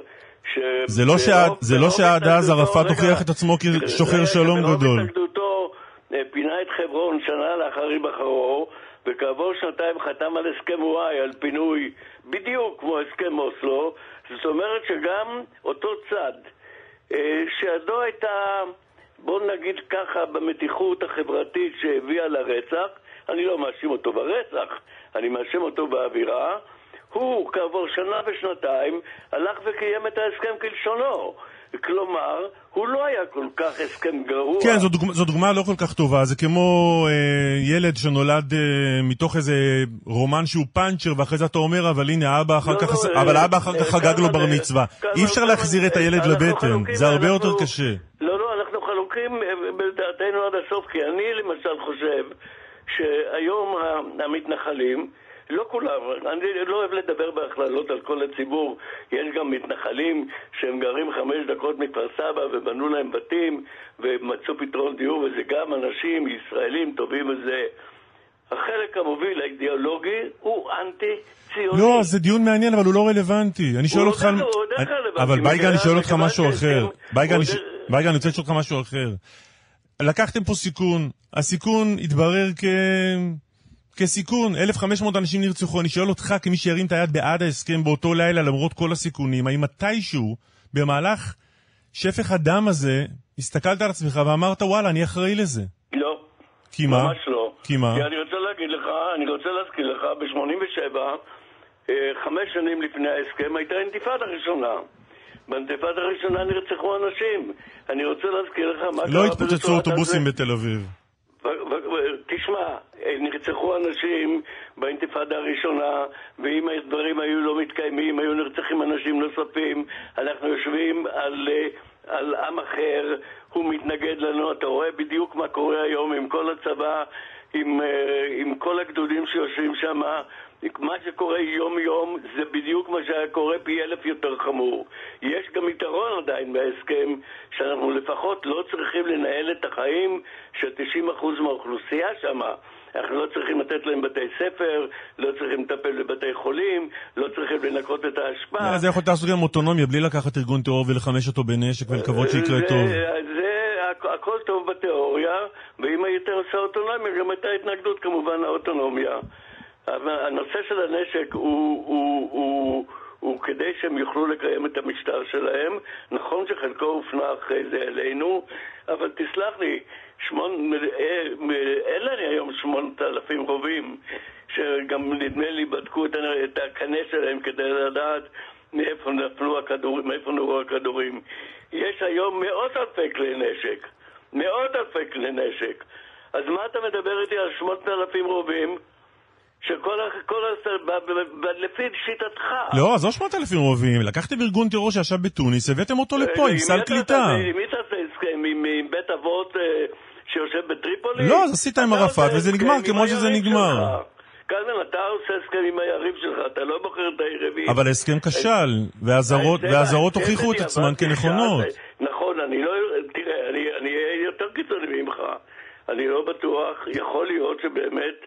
זה לא, שעד, זה לא שעד אז ערפאת הוכיח את עצמו כשוחר שלום גדול. התנגדותו אה, פינה את חברון שנה לאחר היבחרו, וכעבור שנתיים חתם על הסכם וואי, על פינוי, בדיוק כמו הסכם אוסלו. זאת אומרת שגם אותו צד, אה, שידו הייתה, בוא נגיד ככה, במתיחות החברתית שהביאה לרצח, אני לא מאשים אותו ברצח, אני מאשים אותו באווירה, הוא כעבור שנה ושנתיים הלך וקיים את ההסכם כלשונו. כלומר, הוא לא היה כל כך הסכם גרוע. כן, זו דוגמה, זו דוגמה לא כל כך טובה. זה כמו אה, ילד שנולד אה, מתוך איזה רומן שהוא פאנצ'ר, ואחרי זה אתה אומר, אבל הנה, האבא אחר לא, כך, לא, אבל אה, האבא אחר כך אה, חגג לו בר מצווה. כמה- אי אפשר כמה- להחזיר את הילד לבטן, זה הרבה אנחנו- יותר קשה. לא, לא, אנחנו חלוקים אה, בדעתנו עד הסוף, כי אני למשל חושב שהיום המתנחלים, לא כולם, אני לא אוהב לדבר בהכללות על כל הציבור, יש גם מתנחלים שהם גרים חמש דקות מכפר סבא ובנו להם בתים ומצאו פתרון דיור, וזה גם אנשים ישראלים טובים וזה. החלק המוביל האידיאולוגי הוא אנטי-ציוני. לא, זה דיון מעניין, אבל הוא לא רלוונטי. אני שואל אותך... עוד- הוא עוד איך רלוונטי. אבל בייגה, אני שואל אותך משהו אחר. בייגה, אני רוצה לשאול אותך משהו אחר. לקחתם פה סיכון, הסיכון התברר כ... כסיכון, 1,500 אנשים נרצחו. אני שואל אותך, כמי שירים את היד בעד ההסכם באותו לילה, למרות כל הסיכונים, האם מתישהו, במהלך שפך הדם הזה, הסתכלת על עצמך ואמרת, וואלה, אני אחראי לזה. לא. כי מה? ממש לא. כי מה? כי אני רוצה להגיד לך, אני רוצה להזכיר לך, ב-87, אה, חמש שנים לפני ההסכם, הייתה אינתיפאדה ראשונה. באינתיפאדה הראשונה נרצחו אנשים. אני רוצה להזכיר לך מה קרה לא התפוצצו אוטובוסים. בתל אביב. תשמע, נרצחו אנשים באינתיפאדה הראשונה, ואם הדברים היו לא מתקיימים, היו נרצחים אנשים נוספים. אנחנו יושבים על, אה, על עם אחר, הוא מתנגד לנו, אתה רואה בדיוק מה קורה היום עם כל הצבא, עם, אה, עם כל הגדודים שיושבים שם. מה שקורה יום-יום זה בדיוק מה שהיה קורה פי אלף יותר חמור. יש גם יתרון עדיין בהסכם, שאנחנו לפחות לא צריכים לנהל את החיים של 90% מהאוכלוסייה שם. אנחנו לא צריכים לתת להם בתי ספר, לא צריכים לטפל בבתי חולים, לא צריכים לנקות את האשפה. אה, זה יכול לעשות גם אוטונומיה, בלי לקחת ארגון טרור ולחמש אותו בנשק ולקוות שיקרה זה- טוב. הכל טוב בתיאוריה, ואם היית עושה אוטונומיה, גם הייתה התנגדות כמובן לאוטונומיה. הנושא של הנשק הוא, הוא, הוא, הוא כדי שהם יוכלו לקיים את המשטר שלהם. נכון שחלקו הופנה אחרי זה אלינו, אבל תסלח לי, שמון, אה, אין לנו היום שמונת אלפים רובים, שגם נדמה לי בדקו את, את הקנה שלהם כדי לדעת מאיפה נפלו הכדורים, מאיפה נורו הכדורים. יש היום מאות אלפי כלי נשק. מאות אלפי כלי נשק. אז מה אתה מדבר איתי על שמות אלפים רובים? שכל ה... כל ה... ב- ב- ב- לפי שיטתך. לא, אז לא 8,000 רובים, לקחתם ארגון טרור שישב בתוניס, הבאתם אותו לפה עם סל קליטה. עם מי תעשה הסכם? עם בית אבות אה, שיושב בטריפולי? לא, אז עשית עם ערפאת, עושה וזה נגמר כמו שזה נגמר. קלמן, אתה עושה הסכם עם היריב שלך, אתה לא בוחר את היריבים. אבל ההסכם כשל, והאזהרות הוכיחו את עצמן. כנכונות. נכון, אני לא... תראה, אני אהיה יותר קיצוני ממך. אני לא בטוח, יכול להיות שבאמת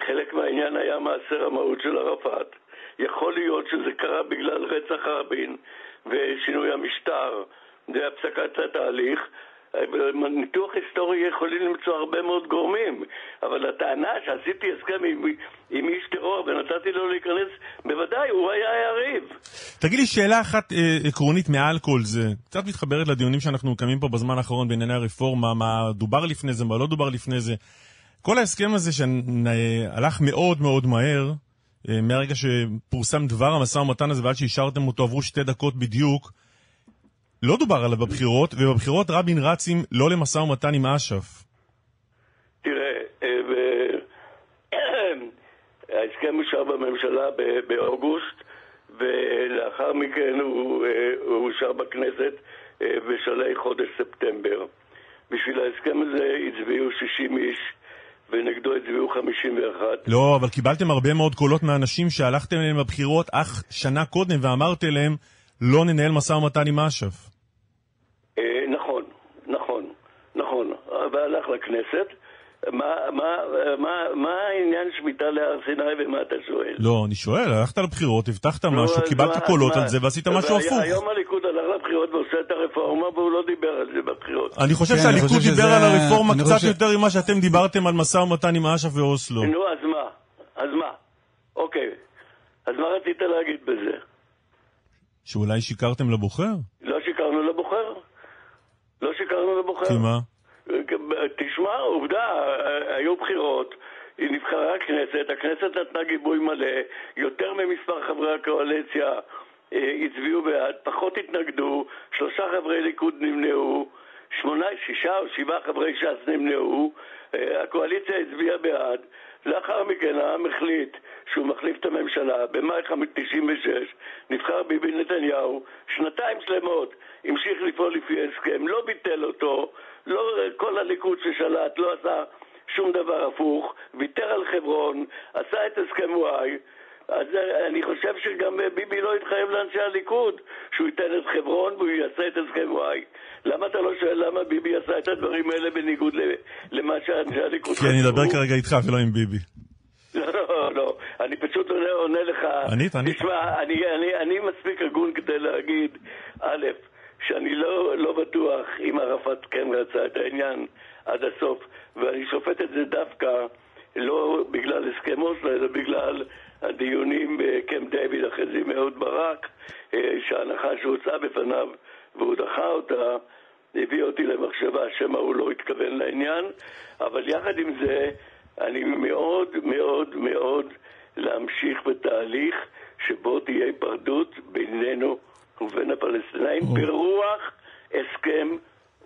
חלק מהעניין היה מעשה רמאות של ערפאת. יכול להיות שזה קרה בגלל רצח רבין ושינוי המשטר והפסקת התהליך. ניתוח היסטורי יכולים למצוא הרבה מאוד גורמים, אבל הטענה שעשיתי הסכם עם, עם איש טרור ונתתי לו להיכנס, בוודאי, הוא היה היריב. תגיד לי שאלה אחת אה, עקרונית מעל כל זה, קצת מתחברת לדיונים שאנחנו מקיימים פה בזמן האחרון בענייני הרפורמה, מה דובר לפני זה, מה לא דובר לפני זה. כל ההסכם הזה שהלך מאוד מאוד מהר, אה, מהרגע שפורסם דבר המשא ומתן הזה ועד שאישרתם אותו עברו שתי דקות בדיוק, לא דובר עליו בבחירות, ובבחירות רבין רץ עם לא למשא ומתן עם אש"ף. תראה, אה, ההסכם אושר בממשלה באוגוסט, ולאחר מכן הוא אה, אושר בכנסת אה, בשלהי חודש ספטמבר. בשביל ההסכם הזה הצביעו 60 איש, ונגדו הצביעו 51. לא, אבל קיבלתם הרבה מאוד קולות מאנשים שהלכתם אליהם בבחירות אך שנה קודם ואמרתם להם לא ננהל משא ומתן עם אש"ף. אה, נכון, נכון, נכון. והלך לכנסת. מה, מה, מה, מה העניין שמיטה להר סיני ומה אתה שואל? לא, אני שואל, הלכת לבחירות, הבטחת משהו, קיבלת קולות? על זה ועשית משהו הפוך. היום הליכוד הלך לבחירות ועושה את הרפורמה והוא לא דיבר על זה בבחירות. אני חושב כן, שהליכוד דיבר על הרפורמה קצת יותר ממה שאתם דיברתם על משא ומתן עם אש"ף ואוסלו. נו, אז מה? אז מה? אוקיי. אז מה רצית להגיד בזה? שאולי שיקרתם לבוחר? לא שיקרנו לבוחר? לא שיקרנו לבוחר? כי מה? תשמע, עובדה, היו בחירות, נבחרה הכנסת, הכנסת נתנה גיבוי מלא, יותר ממספר חברי הקואליציה אה, הצביעו בעד, פחות התנגדו, שלושה חברי ליכוד נמנעו, שמונה, שישה או שבעה חברי ש"ס נמנעו, אה, הקואליציה הצביעה בעד, לאחר מכן העם החליט שהוא מחליף את הממשלה, במאי 96 נבחר ביבי נתניהו, שנתיים שלמות המשיך לפעול לפי הסכם, לא ביטל אותו, לא כל הליכוד ששלט לא עשה שום דבר הפוך, ויתר על חברון, עשה את הסכם וואי, אז אני חושב שגם ביבי לא התחייב לאנשי הליכוד שהוא ייתן את חברון והוא יעשה את הסכם וואי. למה אתה לא שואל למה ביבי עשה את הדברים האלה בניגוד למה שאנשי הליכוד כי אני אדבר כרגע איתך ולא עם ביבי. לא, לא, לא, אני פשוט עונה, עונה לך. ענית, ענית. תשמע, אני, אני, אני מספיק הגון כדי להגיד, א', שאני לא, לא בטוח אם ערפאת כן רצה את העניין עד הסוף, ואני שופט את זה דווקא לא בגלל הסכם אוסלו, אלא בגלל הדיונים בקמפ דיוויד אחרי זה עם אהוד ברק, אה, שההנחה שהוצאה בפניו והוא דחה אותה, הביא אותי למחשבה שמא הוא לא התכוון לעניין, אבל יחד עם זה, אני מאוד מאוד מאוד להמשיך בתהליך שבו תהיה היפרדות בינינו ובין הפלסטינאים oh. ברוח הסכם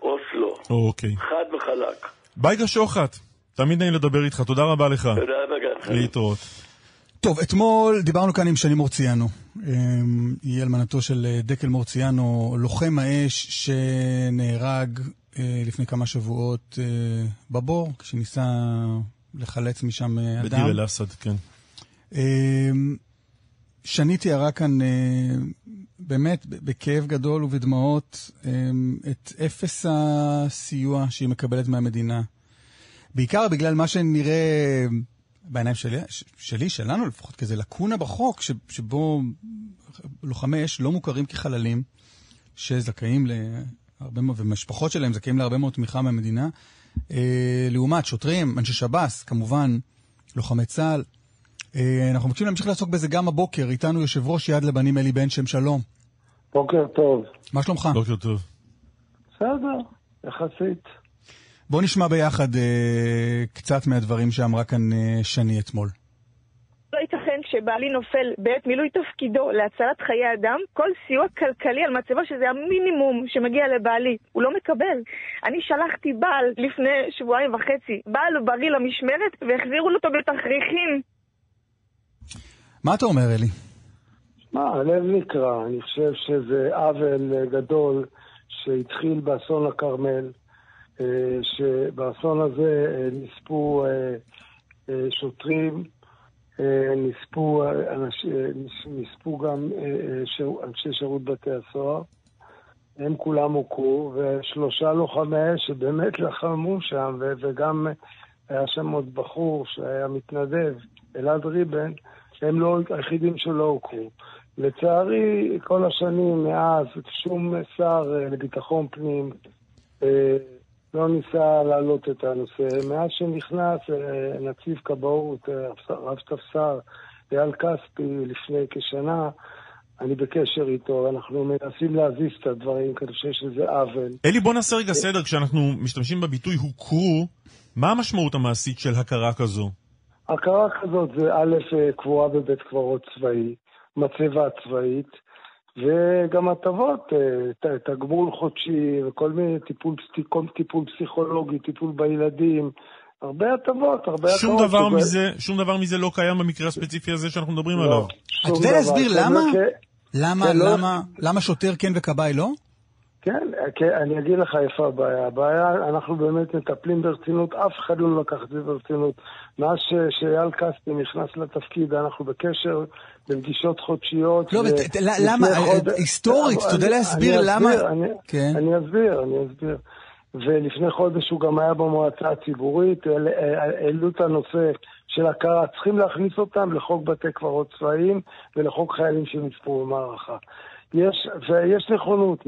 אוסלו. אוקיי. Okay. חד וחלק. בייגה שוחט, תמיד נעים לדבר איתך, תודה רבה לך. תודה רבה גם. להתראות. טוב, אתמול דיברנו כאן עם שני מורציאנו. אמ, היא אלמנתו של אה, דקל מורציאנו, לוחם האש שנהרג אה, לפני כמה שבועות אה, בבור, כשניסה לחלץ משם אדם. בדיר אל-אסד, כן. אמ, שני תיארה כאן באמת בכאב גדול ובדמעות אמ, את אפס הסיוע שהיא מקבלת מהמדינה. בעיקר בגלל מה שנראה בעיניים שלי, שלי, שלנו לפחות, כזה לקונה בחוק, ש, שבו לוחמי אש לא מוכרים כחללים, שזכאים להרבה מאוד, ומשפחות שלהם זכאים להרבה מאוד תמיכה מהמדינה, אה, לעומת שוטרים, אנשי שב"ס, כמובן, לוחמי צה"ל. אה, אנחנו מבקשים להמשיך לעסוק בזה גם הבוקר. איתנו יושב ראש יד לבנים אלי בן שם שלום. בוקר טוב. מה שלומך? בוקר טוב. בסדר, יחסית. בוא נשמע ביחד אה, קצת מהדברים שאמרה כאן אה, שני אתמול. כשבעלי נופל בעת מילוי תפקידו להצלת חיי אדם, כל סיוע כלכלי על מצבו שזה המינימום שמגיע לבעלי, הוא לא מקבל. אני שלחתי בעל לפני שבועיים וחצי, בעל בריא למשמרת, והחזירו אותו בתכריכים. מה אתה אומר, אלי? מה, הלב נקרע. אני חושב שזה עוול גדול שהתחיל באסון הכרמל. אה, שבאסון הזה אה, נספו אה, שוטרים, נספו, נספו גם אנשי שירות בתי הסוהר. הם כולם הוכרו, ושלושה לוחמי אש שבאמת לחמו שם, וגם היה שם עוד בחור שהיה מתנדב, אלעד ריבן, הם לא היחידים שלא הוכרו. לצערי, כל השנים מאז, שום שר לביטחון פנים לא ניסה להעלות את הנושא. מאז שנכנס אה, נציב כבאות, אה, רב תפסר אייל כספי, לפני כשנה, אני בקשר איתו, אנחנו מנסים להזיז את הדברים, כי אני חושב שזה עוול. אלי, בוא נעשה רגע סדר, כשאנחנו משתמשים בביטוי הוכרו, מה המשמעות המעשית של הכרה כזו? הכרה כזאת זה א', אה, קבועה בבית קברות צבאי, מצבה צבאית, וגם הטבות, אה, תגמול חודשי וכל מיני טיפול, טיפול פסיכולוגי, טיפול בילדים, הרבה הטבות, הרבה שום הטבות. דבר שוב... מזה, שום דבר מזה לא קיים במקרה הספציפי הזה שאנחנו מדברים לא, עליו. אתה יודע להסביר למה? למה, כן, לא- למה, לא... למה שוטר כן וכבאי לא? כן, כן, אני אגיד לך איפה הבעיה. הבעיה, אנחנו באמת מטפלים ברצינות, אף אחד לא לקח את זה ברצינות. מאז שאייל כספי נכנס לתפקיד, אנחנו בקשר בפגישות חודשיות. לא, למה, היסטורית, אתה יודע להסביר למה... כן. אני אסביר, אני אסביר. ולפני חודש הוא גם היה במועצה הציבורית, העלו את הנושא של הכרה, צריכים להכניס אותם לחוק בתי קברות צבאיים ולחוק חיילים שנספו במערכה. יש, ויש נכונות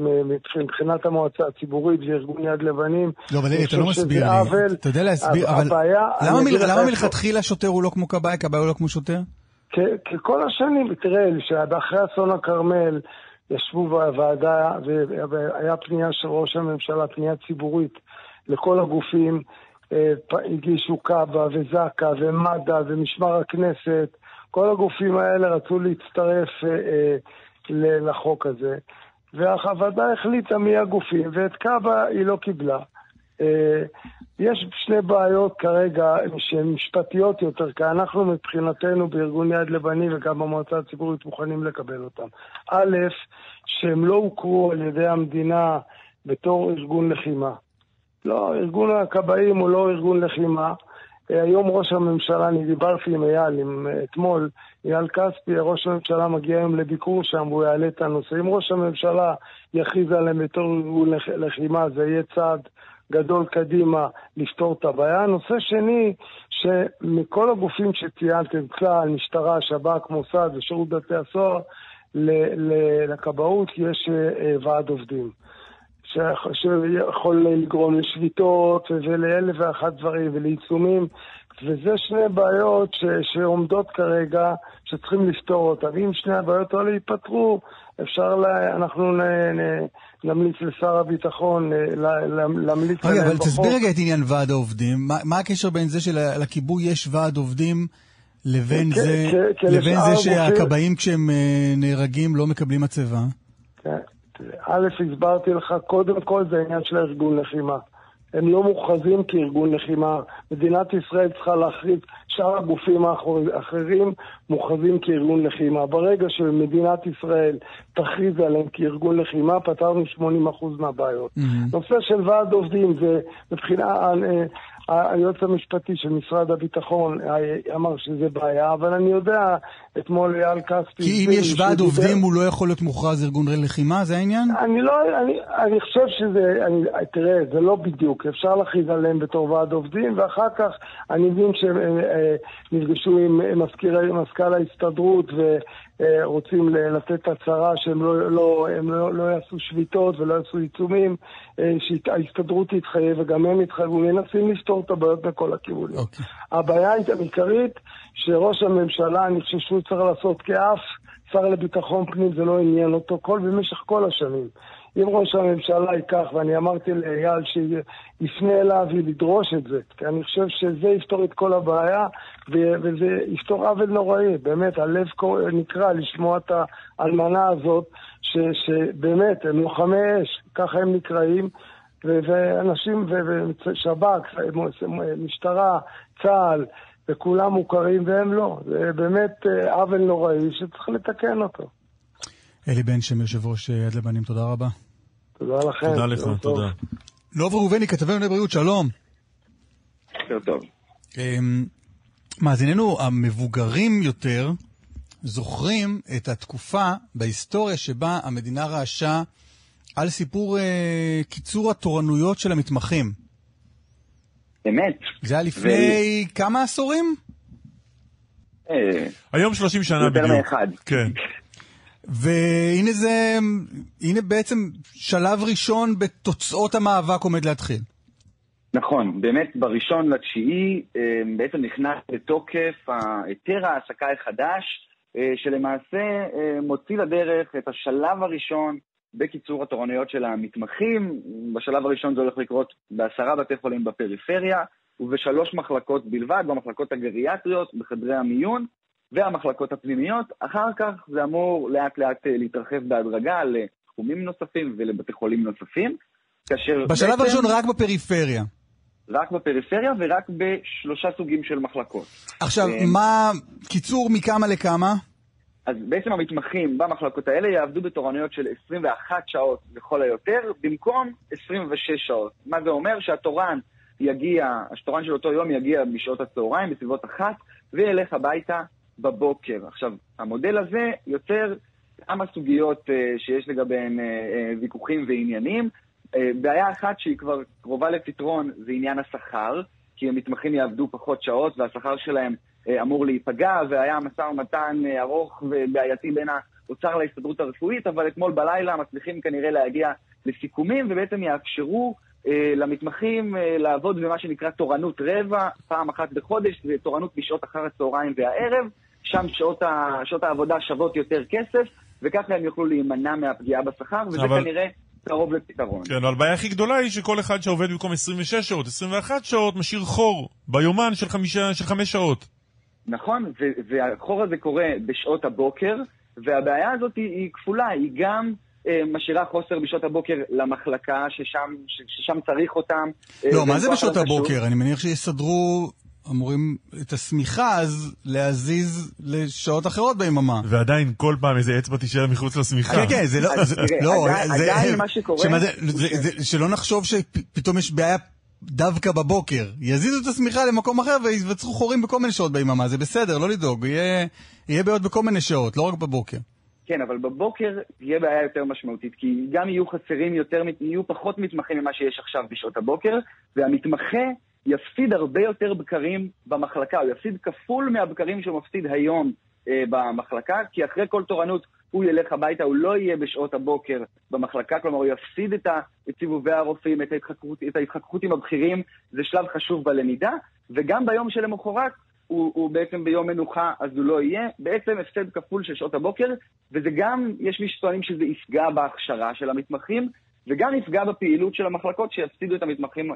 מבחינת המועצה הציבורית וארגון יד לבנים. לא, אבל אלי, אתה לא מסביר לי. עוול, אתה יודע להסביר, אבל הבעיה, למה, למה מלכתחילה שוטר הוא לא כמו כבאי, כבאי הוא לא כמו שוטר? כי כל השנים, תראה, שאחרי אסון הכרמל ישבו בוועדה, והיה פנייה של ראש הממשלה, פנייה ציבורית לכל הגופים, אה, הגישו קאבה וזק"א ומד"א ומשמר הכנסת, כל הגופים האלה רצו להצטרף אה, אה, לחוק הזה, והוועדה החליטה מי הגופים, ואת קאבה היא לא קיבלה. אה, יש שני בעיות כרגע שהן משפטיות יותר, כי אנחנו מבחינתנו בארגון יד לבנים וגם במועצה הציבורית מוכנים לקבל אותם. א', שהם לא הוכרו על ידי המדינה בתור ארגון לחימה. לא, ארגון הכבאים הוא לא ארגון לחימה. היום ראש הממשלה, אני דיברתי עם אייל, עם, אה, אתמול, אייל כספי, ראש הממשלה מגיע היום לביקור שם והוא יעלה את הנושא. אם ראש הממשלה יכריז עליהם בתור לחימה, זה יהיה צעד גדול קדימה לפתור את הבעיה. נושא שני, שמכל הגופים שציינתם, צה"ל, משטרה, שב"כ, מוסד ושירות בתי הסוהר, לכבאות יש אה, אה, ועד עובדים. שיכ- שיכול לגרום לשביתות ולאלף ואחת דברים ולעיצומים, וזה שני בעיות ש, שעומדות כרגע, שצריכים לפתור אותן. אם שני הבעיות האלה ייפתרו, אפשר, לה, אנחנו נ, נ, נמליץ לשר הביטחון, אה, לה- לה- להמליץ רגע, עליהם אבל בחוק. תסביר רגע את עניין ועד העובדים. מה, מה הקשר בין זה שלכיבוי יש ועד עובדים לבין זה, לבין זה שהכבאים כשהם אה, נהרגים לא מקבלים מצבה? א', הסברתי לך, קודם כל זה העניין של הארגון לחימה. הם לא מוכרזים כארגון לחימה. מדינת ישראל צריכה להכריז, שאר הגופים האחר- האחרים מוכרזים כארגון לחימה. ברגע שמדינת ישראל תכריז עליהם כארגון לחימה, פתרנו 80% מהבעיות. נושא של ועד עובדים זה מבחינה, אה, היועץ המשפטי של משרד הביטחון אמר שזה בעיה, אבל אני יודע, אתמול אייל כספי... כי אם יש ועד עובדים הוא לא יכול להיות מוכרז ארגון לחימה, זה העניין? אני לא, אני, אני חושב שזה, אני, תראה, זה לא בדיוק, אפשר להכריז עליהם בתור ועד עובדים, ואחר כך אני מבין שהם אה, אה, נפגשו עם מזכיר, מזכ"ל ההסתדרות ורוצים ל- לתת הצהרה שהם לא, לא, הם לא, לא יעשו שביתות ולא יעשו עיצומים, אה, שההסתדרות תתחייב וגם הם יתחייבו, מנסים לפתור את הבעיות בכל הכיוונים. אוקיי. הבעיה העיקרית שראש הממשלה, אני חושב שהוא צריך לעשות כאף שר לביטחון פנים, זה לא עניין אותו כל במשך כל השנים. אם ראש הממשלה ייקח, ואני אמרתי לאייל שיפנה אליו ולדרוש את זה, כי אני חושב שזה יפתור את כל הבעיה, וזה יפתור עוול נוראי. באמת, הלב נקרע לשמוע את האלמנה הזאת, ש- שבאמת, הם לוחמי אש, ככה הם נקראים. ואנשים, ושב"כ, משטרה, צה"ל, וכולם מוכרים והם לא. זה באמת אה, עוול נוראי שצריך לתקן אותו. אלי בן שם, יושב ראש אה, יד לבנים, תודה רבה. תודה לכם. תודה לך. תודה. דב ראובני, כתבי ענייני בריאות, שלום. יותר טוב. אמ, מאזיננו המבוגרים יותר זוכרים את התקופה בהיסטוריה שבה המדינה רעשה על סיפור אה, קיצור התורנויות של המתמחים. אמת. זה היה לפני כמה עשורים? אה, היום 30 שנה יותר בדיוק. מאחד. כן. והנה זה, הנה בעצם שלב ראשון בתוצאות המאבק עומד להתחיל. נכון, באמת בראשון לתשיעי אה, בעצם נכנס לתוקף היתר ההעסקה החדש, אה, שלמעשה אה, מוציא לדרך את השלב הראשון בקיצור התורנויות של המתמחים. בשלב הראשון זה הולך לקרות בעשרה בתי חולים בפריפריה, ובשלוש מחלקות בלבד, במחלקות הגריאטריות, בחדרי המיון והמחלקות הפנימיות. אחר כך זה אמור לאט לאט אה, להתרחב בהדרגה לתחומים נוספים ולבתי חולים נוספים. כאשר בשלב בעצם- הראשון רק בפריפריה. רק בפריפריה ורק בשלושה סוגים של מחלקות. עכשיו, אה, מה, קיצור מכמה לכמה? אז בעצם המתמחים במחלקות האלה יעבדו בתורנויות של 21 שעות לכל היותר, במקום 26 שעות. מה זה אומר? שהתורן יגיע, התורן של אותו יום יגיע בשעות הצהריים, בסביבות אחת, וילך הביתה בבוקר. עכשיו, המודל הזה יוצר כמה סוגיות אה, שיש לגביהן אה, אה, ויכוחים ועניינים. אה, בעיה אחת שהיא כבר קרובה לפתרון זה עניין השכר, כי המתמחים יעבדו פחות שעות והשכר שלהם אה, אמור להיפגע, והיה משא ומתן אה, ארוך ובעייתי בין האוצר להסתדרות הרפואית, אבל אתמול בלילה מצליחים כנראה להגיע לסיכומים, ובעצם יאפשרו אה, למתמחים אה, לעבוד במה שנקרא תורנות רבע, פעם אחת בחודש, זה תורנות בשעות אחר הצהריים והערב, שם שעות, ה, שעות העבודה שוות יותר כסף, וככה הם יוכלו להימנע מהפגיעה בשכר, וזה אבל- כנראה קרוב לפתרון. כן, אבל הבעיה הכי גדולה היא שכל אחד שעובד במקום 26 שעות, 21 שעות, משאיר חור ביומן של, חמישה, של חמש שעות. נכון, ו- והחור הזה קורה בשעות הבוקר, והבעיה הזאת היא, היא כפולה, היא גם אה, משאירה חוסר בשעות הבוקר למחלקה, ששם, ש- ששם צריך אותם. אה, לא, מה זה בשעות. הבוקר? אני מניח שיסדרו, אמורים את השמיכה אז להזיז לשעות אחרות ביממה. ועדיין כל פעם איזה אצבע תישאר מחוץ לשמיכה. כן, כן, זה לא, תראה, לא, עדיין- זה- עדיין מה שקורה- שלא נחשוב שפתאום יש בעיה דווקא בבוקר. יזיזו את השמיכה למקום אחר וייווצרו חורים בכל מיני שעות ביממה, זה בסדר, לא לדאוג, יהיה בעיות בכל מיני שעות, לא רק בבוקר. כן, אבל בבוקר תהיה בעיה יותר משמעותית, כי גם יהיו חסרים יותר, יהיו פחות מתמחים ממה שיש עכשיו בשעות הבוקר, והמתמחה יפסיד הרבה יותר בקרים במחלקה, הוא יפסיד כפול מהבקרים שהוא מפסיד היום אה, במחלקה, כי אחרי כל תורנות הוא ילך הביתה, הוא לא יהיה בשעות הבוקר במחלקה, כלומר הוא יפסיד את, ה, את סיבובי הרופאים, את ההתחככות, את ההתחככות עם הבכירים, זה שלב חשוב בלמידה, וגם ביום שלמחרת הוא, הוא בעצם ביום מנוחה, אז הוא לא יהיה. בעצם הפסד כפול של שעות הבוקר, וזה גם, יש מי שטוענים שזה יפגע בהכשרה של המתמחים, וגם יפגע בפעילות של המחלקות שיפסידו את המתמחים,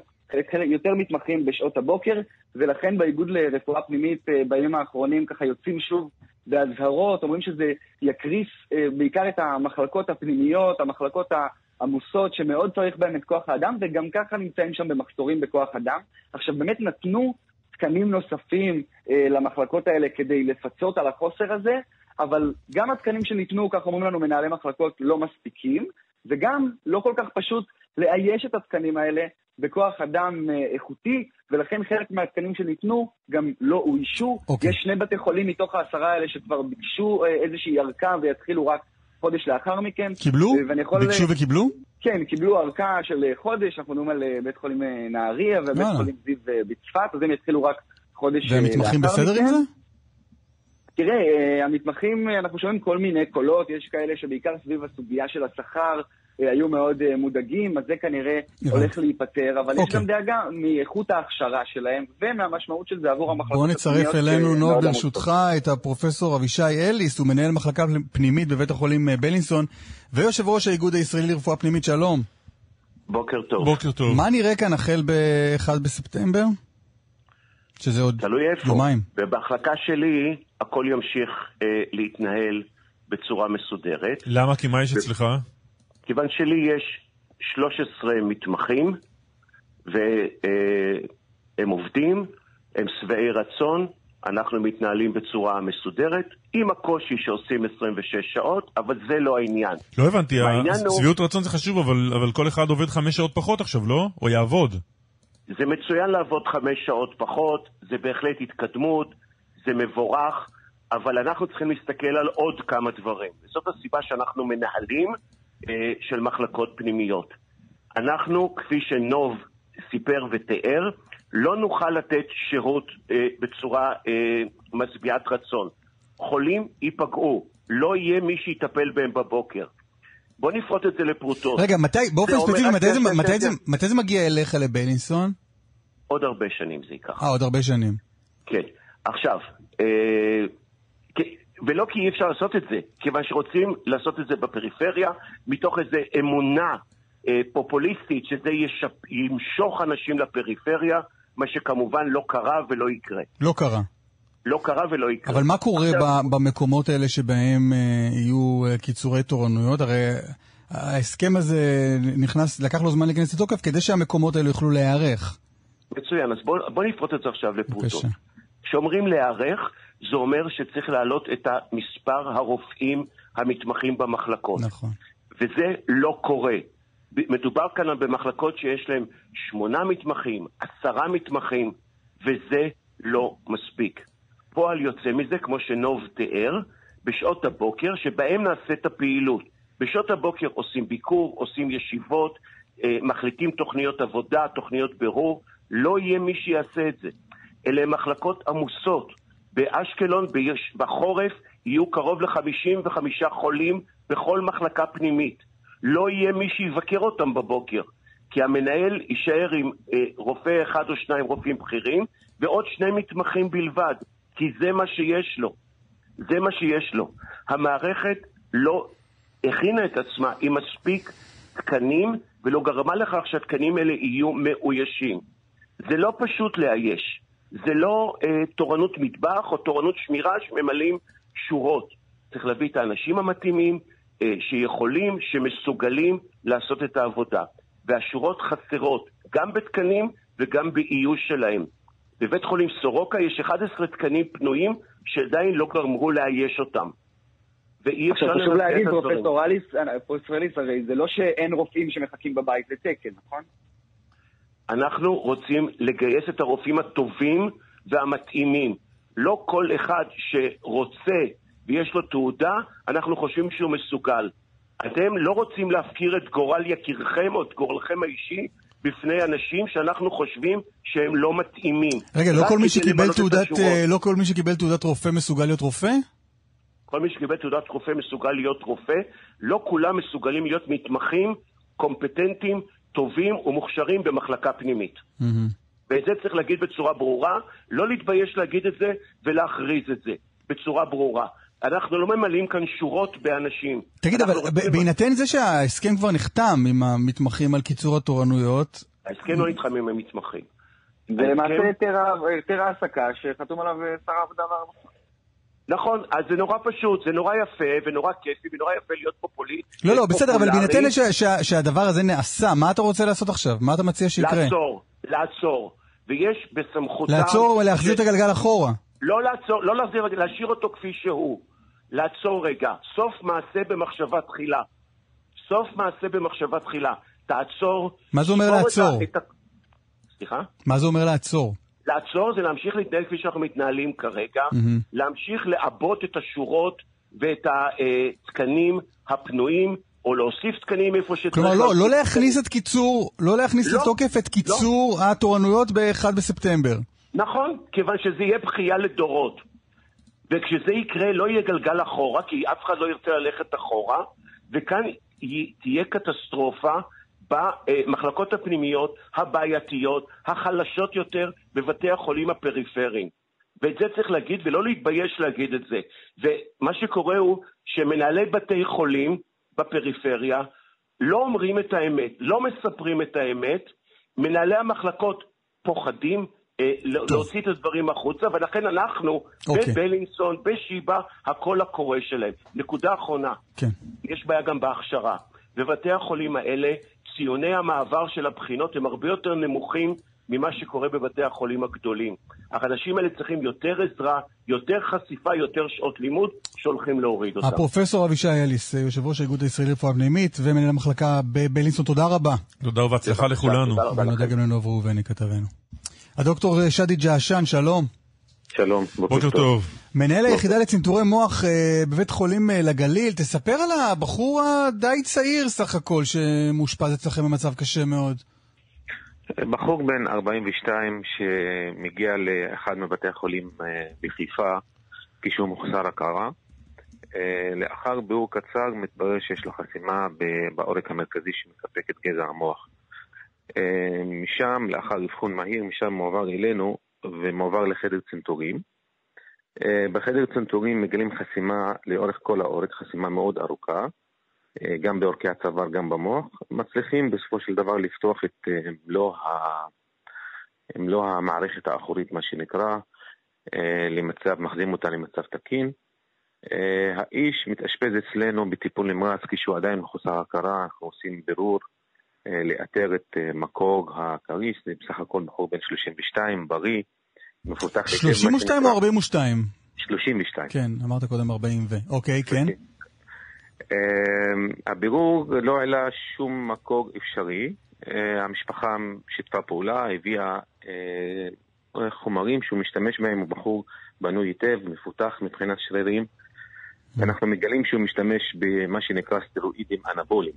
יותר מתמחים בשעות הבוקר, ולכן באיגוד לרפואה פנימית אה, בימים האחרונים ככה יוצאים שוב באזהרות, אומרים שזה יקריס אה, בעיקר את המחלקות הפנימיות, המחלקות העמוסות, שמאוד צריך בהן את כוח האדם, וגם ככה נמצאים שם במחסורים בכוח אדם. עכשיו, באמת נתנו תקנים נוספים אה, למחלקות האלה כדי לפצות על החוסר הזה, אבל גם התקנים שניתנו, כך אומרים לנו מנהלי מחלקות, לא מספיקים, וגם לא כל כך פשוט לאייש את התקנים האלה בכוח אדם אה, איכותי, ולכן חלק מהתקנים שניתנו גם לא אוישו. אוקיי. יש שני בתי חולים מתוך העשרה האלה שכבר ביקשו אה, איזושהי ארכה ויתחילו רק חודש לאחר מכן. קיבלו? אה. ביקשו וקיבלו? כן, קיבלו ארכה של חודש, אנחנו מדברים על בית חולים נהריה ובית. חולים זיו בצפת, אז הם יתחילו רק חודש אה, והם לאחר מתמחים בסדר עם מכן. זה? תראה, אה, המתמחים, אה, אנחנו שומעים כל מיני קולות, יש כאלה שבעיקר סביב הסוגיה של השכר אה, היו מאוד מודאגים, אז זה כנראה הולך להיפטר, אבל יש אוקיי. גם דאגה מאיכות ההכשרה שלהם ומהמשמעות של זה עבור המחלקות בוא נצרף אלינו, נוב, מאוד ברשותך, את הפרופסור אבישי אליס, הוא מנהל מחלקה פנימית בבית החולים בלינסון, ויושב ראש האיגוד הישראלי לרפואה פנימית, שלום. בוקר טוב. בוקר טוב. מה נראה כאן החל ב-1 בספטמבר? שזה עוד תלוי איפה. יומיים. במחלקה שלי הכל ימשיך אה, להתנהל בצורה מסודרת. למה? כי מה יש אצלך? כיוון שלי יש 13 מתמחים, והם עובדים, הם שבעי רצון, אנחנו מתנהלים בצורה מסודרת, עם הקושי שעושים 26 שעות, אבל זה לא העניין. לא הבנתי, העניין הוא- שביעות רצון זה חשוב, אבל, אבל כל אחד עובד חמש שעות פחות עכשיו, לא? או יעבוד. זה מצוין לעבוד חמש שעות פחות, זה בהחלט התקדמות, זה מבורך, אבל אנחנו צריכים להסתכל על עוד כמה דברים. וזאת הסיבה שאנחנו מנהלים אה, של מחלקות פנימיות. אנחנו, כפי שנוב סיפר ותיאר, לא נוכל לתת שירות אה, בצורה אה, משביעת רצון. חולים ייפגעו, לא יהיה מי שיטפל בהם בבוקר. בוא נפרוט את זה לפרוטות. רגע, מתי, באופן ספציפי, מתי זה- מתי זה-. מתי זה מגיע אליך לבלינסון? עוד הרבה שנים זה ייקח. אה, עוד הרבה שנים. כן. עכשיו, אה, ולא כי אי אפשר לעשות את זה, כיוון שרוצים לעשות את זה בפריפריה, מתוך איזו אמונה אה, פופוליסטית שזה ישפ... ימשוך אנשים לפריפריה, מה שכמובן לא קרה ולא יקרה. לא קרה. לא קרה ולא יקרה. אבל מה קורה עכשיו, במקומות האלה שבהם אה, יהיו אה, קיצורי תורנויות? הרי ההסכם הזה נכנס, לקח לו זמן להיכנס לתוקף כדי שהמקומות האלה יוכלו להיערך. מצוין, אז בוא, בוא נפרוט את זה עכשיו לפרוטות. כשאומרים להיערך, זה אומר שצריך להעלות את מספר הרופאים המתמחים במחלקות. נכון. וזה לא קורה. מדובר כאן במחלקות שיש להן שמונה מתמחים, עשרה מתמחים, וזה לא מספיק. פועל יוצא מזה, כמו שנוב תיאר, בשעות הבוקר, שבהם נעשית הפעילות. בשעות הבוקר עושים ביקור, עושים ישיבות, אה, מחליטים תוכניות עבודה, תוכניות בירור, לא יהיה מי שיעשה את זה. אלה מחלקות עמוסות. באשקלון בחורף יהיו קרוב ל-55 חולים בכל מחלקה פנימית. לא יהיה מי שיבקר אותם בבוקר, כי המנהל יישאר עם אה, רופא אחד או שניים רופאים בכירים ועוד שני מתמחים בלבד, כי זה מה שיש לו. זה מה שיש לו. המערכת לא הכינה את עצמה עם מספיק תקנים ולא גרמה לכך שהתקנים האלה יהיו מאוישים. זה לא פשוט לאייש. זה לא אה, תורנות מטבח או תורנות שמירה שממלאים שורות. צריך להביא את האנשים המתאימים, אה, שיכולים, שמסוגלים לעשות את העבודה. והשורות חסרות, גם בתקנים וגם באיוש שלהם. בבית חולים סורוקה יש 11 תקנים פנויים שעדיין לא גמרו לאייש אותם. ואי אפשר עכשיו חשוב להגיד, פרופסור אליס, פרופסור אליס, הרי זה לא שאין רופאים שמחכים בבית לתקן, נכון? אנחנו רוצים לגייס את הרופאים הטובים והמתאימים. לא כל אחד שרוצה ויש לו תעודה, אנחנו חושבים שהוא מסוגל. אתם לא רוצים להפקיר את גורל יקירכם או את גורלכם האישי בפני אנשים שאנחנו חושבים שהם לא מתאימים. רגע, לא כל, מי שקיבל תעודת, אה, לא כל מי שקיבל תעודת רופא מסוגל להיות רופא? כל מי שקיבל תעודת רופא מסוגל להיות רופא. לא כולם מסוגלים להיות מתמחים, קומפטנטים, טובים ומוכשרים במחלקה פנימית. Mm-hmm. ואת זה צריך להגיד בצורה ברורה, לא להתבייש להגיד את זה ולהכריז את זה בצורה ברורה. אנחנו לא ממלאים כאן שורות באנשים. תגיד, אבל בהינתן זה שההסכם כבר נחתם עם המתמחים על קיצור התורנויות... ההסכם לא נחתם עם המתמחים. זה למעשה היתר העסקה שחתום עליו שר העבודה והרווחה. נכון, אז זה נורא פשוט, זה נורא יפה ונורא כיפי ונורא יפה להיות פופוליסט. לא, לא, בסדר, אבל בהינתן שהדבר הזה נעשה, מה אתה רוצה לעשות עכשיו? מה אתה מציע שיקרה? לעצור, לעצור. ויש בסמכותם... לעצור ולהחזיר את הגלגל אחורה. לא לעצור, לא להחזיר, להשאיר אותו כפי שהוא. לעצור רגע. סוף מעשה במחשבה תחילה. סוף מעשה במחשבה תחילה. תעצור. מה זה אומר לעצור? את... סליחה? מה זה אומר לעצור? לעצור זה להמשיך להתנהל כפי שאנחנו מתנהלים כרגע, mm-hmm. להמשיך לעבות את השורות ואת התקנים הפנויים, או להוסיף תקנים איפה שצריך. כלומר, לא, לא להכניס את קיצור, לא להכניס לא, לתוקף את קיצור לא. התורנויות ב-1 בספטמבר. נכון, כיוון שזה יהיה בכייה לדורות. וכשזה יקרה לא יהיה גלגל אחורה, כי אף אחד לא ירצה ללכת אחורה, וכאן תהיה קטסטרופה במחלקות הפנימיות הבעייתיות, החלשות יותר, בבתי החולים הפריפריים. ואת זה צריך להגיד, ולא להתבייש להגיד את זה. ומה שקורה הוא שמנהלי בתי חולים בפריפריה לא אומרים את האמת, לא מספרים את האמת, מנהלי המחלקות פוחדים, אה, להוציא את הדברים החוצה, ולכן אנחנו, אוקיי. בבלינסון, בשיבא, הקול הקורא שלהם. נקודה אחרונה, כן. יש בעיה גם בהכשרה. בבתי החולים האלה, ציוני המעבר של הבחינות הם הרבה יותר נמוכים ממה שקורה בבתי החולים הגדולים. האנשים האלה צריכים יותר עזרה, יותר חשיפה, יותר שעות לימוד, שהולכים להוריד אותם. הפרופסור אבישי אליס, יושב ראש האיגוד הישראלי לרפואה פנימית ומנהל המחלקה בבלינסון, תודה רבה. תודה ובהצלחה לכולנו. ונודה גם לנוב ראובני כתבנו. הדוקטור שדי ג'עשן, שלום. שלום, בוקר טוב. מנהל היחידה לצנתורי מוח אה, בבית חולים אה, לגליל, תספר על הבחור הדי צעיר סך הכל שמאושפז אצלכם במצב קשה מאוד. בחור בן 42 שמגיע לאחד מבתי החולים אה, בחיפה כשהוא מוחסר הכרה. לאחר ביאור קצר מתברר שיש לו חסימה בעורק המרכזי שמספק את גזע המוח. משם, לאחר אבחון מהיר, משם מועבר אלינו ומועבר לחדר צנתורים. אה, בחדר צנתורים מגלים חסימה לאורך כל העורק, חסימה מאוד ארוכה, אה, גם בעורקי הצוואר, גם במוח. מצליחים בסופו של דבר לפתוח את אה, מלוא, ה... מלוא המערכת האחורית, מה שנקרא, למצב, מחזים אותה למצב תקין. האיש מתאשפז אצלנו בטיפול נמרץ כשהוא עדיין מחוסר הכרה, אנחנו עושים בירור לאתר את מקור הכריש, זה בסך הכל בחור בן 32, בריא, מפותח 32 או 42? 32. כן, אמרת קודם 40 ו... אוקיי, כן. אמ, הבירור לא העלה שום מקור אפשרי. אה, המשפחה שיתפה פעולה, הביאה אה, חומרים שהוא משתמש בהם, הוא בחור בנוי היטב, מפותח מבחינת שרירים. ואנחנו מגלים שהוא משתמש במה שנקרא סטרואידים אנבוליים,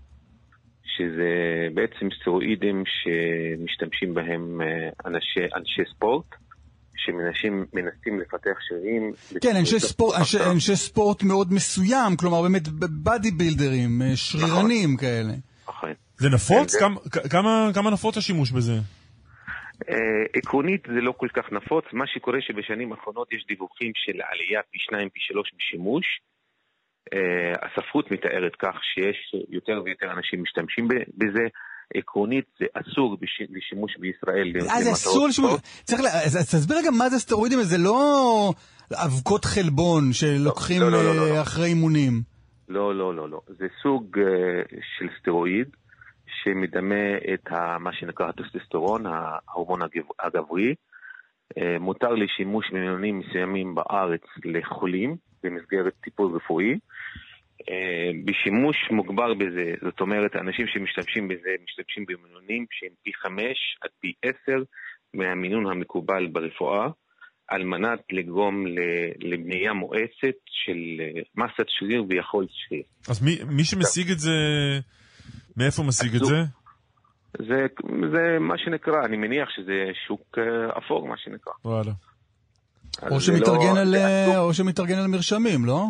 שזה בעצם סטרואידים שמשתמשים בהם אה, אנשי, אנשי ספורט. שמנסים לפתח שרירים. כן, אנשי ספורט, אנשי, אנשי ספורט מאוד מסוים, כלומר באמת בדי בילדרים, אה, שרירנים נכון. כאלה. נכון. זה נפוץ? כן, כמה, כמה, כמה נפוץ השימוש בזה? Uh, עקרונית זה לא כל כך נפוץ, מה שקורה שבשנים האחרונות יש דיווחים של עלייה פי שניים, פי שלוש בשימוש. אה, הספרות מתארת כך שיש יותר ויותר אנשים משתמשים בזה. עקרונית זה אסור בש- לשימוש בישראל. אה, זה למטרות אסור לשימוש... צריך ל... אז אז תסביר רגע מה זה סטרואידים, זה לא אבקות חלבון שלוקחים לא, לא, לא, לא, אה, לא. אחרי אימונים. לא, לא, לא, לא. זה סוג אה, של סטרואיד שמדמה את ה, מה שנקרא הטסטסטרון, ההורמון הגב- הגברי. אה, מותר לשימוש במינונים מסוימים בארץ לחולים במסגרת טיפול רפואי. אה, בשימוש מוגבר בזה, זאת אומרת, האנשים שמשתמשים בזה משתמשים במינונים שהם פי חמש עד פי עשר מהמינון המקובל ברפואה, על מנת לגרום לבנייה מואצת של אה, מסת שריר ויכולת שריר. אז מי, מי שמשיג את זה, מאיפה משיג את זה? זה, זה מה שנקרא, אני מניח שזה שוק אה, אפור, מה שנקרא. וואלה. או שמתארגן לא- על, או שמתארגן על מרשמים, לא?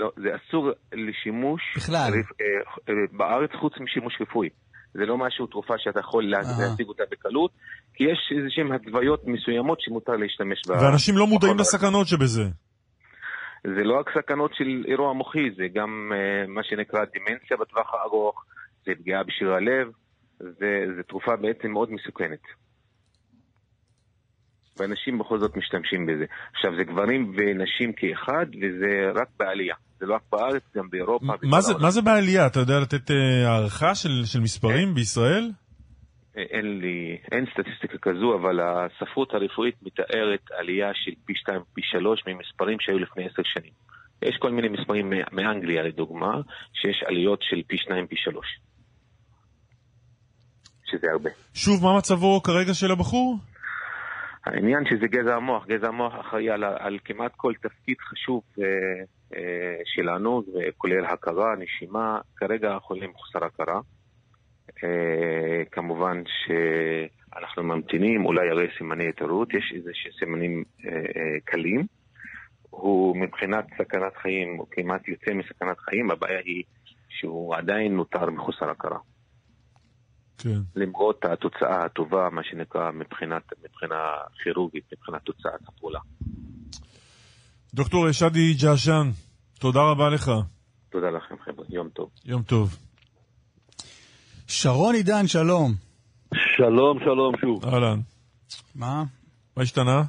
לא, זה אסור לשימוש בכלל. אה, אה, בארץ חוץ משימוש רפואי. זה לא משהו, תרופה שאתה יכול. להשיג אותה בקלות, כי יש איזשהן התוויות מסוימות שמותר להשתמש בה. ואנשים לא מודעים לסכנות שבזה. זה לא רק סכנות של אירוע מוחי, זה גם אה, מה שנקרא דמנציה בטווח הארוך, זה פגיעה בשריר הלב, זה, זה תרופה בעצם מאוד מסוכנת. ואנשים בכל זאת משתמשים בזה. עכשיו, זה גברים ונשים כאחד, וזה רק בעלייה. זה לא רק בארץ, גם באירופה. מה זה. מה זה בעלייה? אתה יודע לתת אה, הערכה של, של מספרים בישראל? אה, אין לי, אין סטטיסטיקה כזו, אבל הספרות הרפואית מתארת עלייה של פי שתיים, פי שלוש ממספרים שהיו לפני עשר שנים. יש כל מיני מספרים מאנגליה לדוגמה, שיש עליות של פי שניים, פי שלוש. שזה הרבה. שוב, מה מצבו כרגע של הבחור? העניין שזה גזע המוח, גזע המוח אחראי על, על כמעט כל תפקיד חשוב אה, שלנו, כולל הכרה, נשימה, כרגע החולה מחוסר הכרה. אה, כמובן שאנחנו ממתינים, אולי יראה סימני התעוררות, יש איזה סימנים אה, אה, קלים. הוא מבחינת סכנת חיים, הוא כמעט יוצא מסכנת חיים, הבעיה היא שהוא עדיין נותר מחוסר הכרה. כן. למרות התוצאה הטובה, מה שנקרא, מבחינת, מבחינה כירורגית, מבחינת תוצאת הפעולה. דוקטור שדי ג'עשן, תודה רבה לך. תודה לכם, חבר'ה. יום טוב. יום טוב. שרון עידן, שלום. שלום, שלום שוב. אהלן. מה? מה השתנה?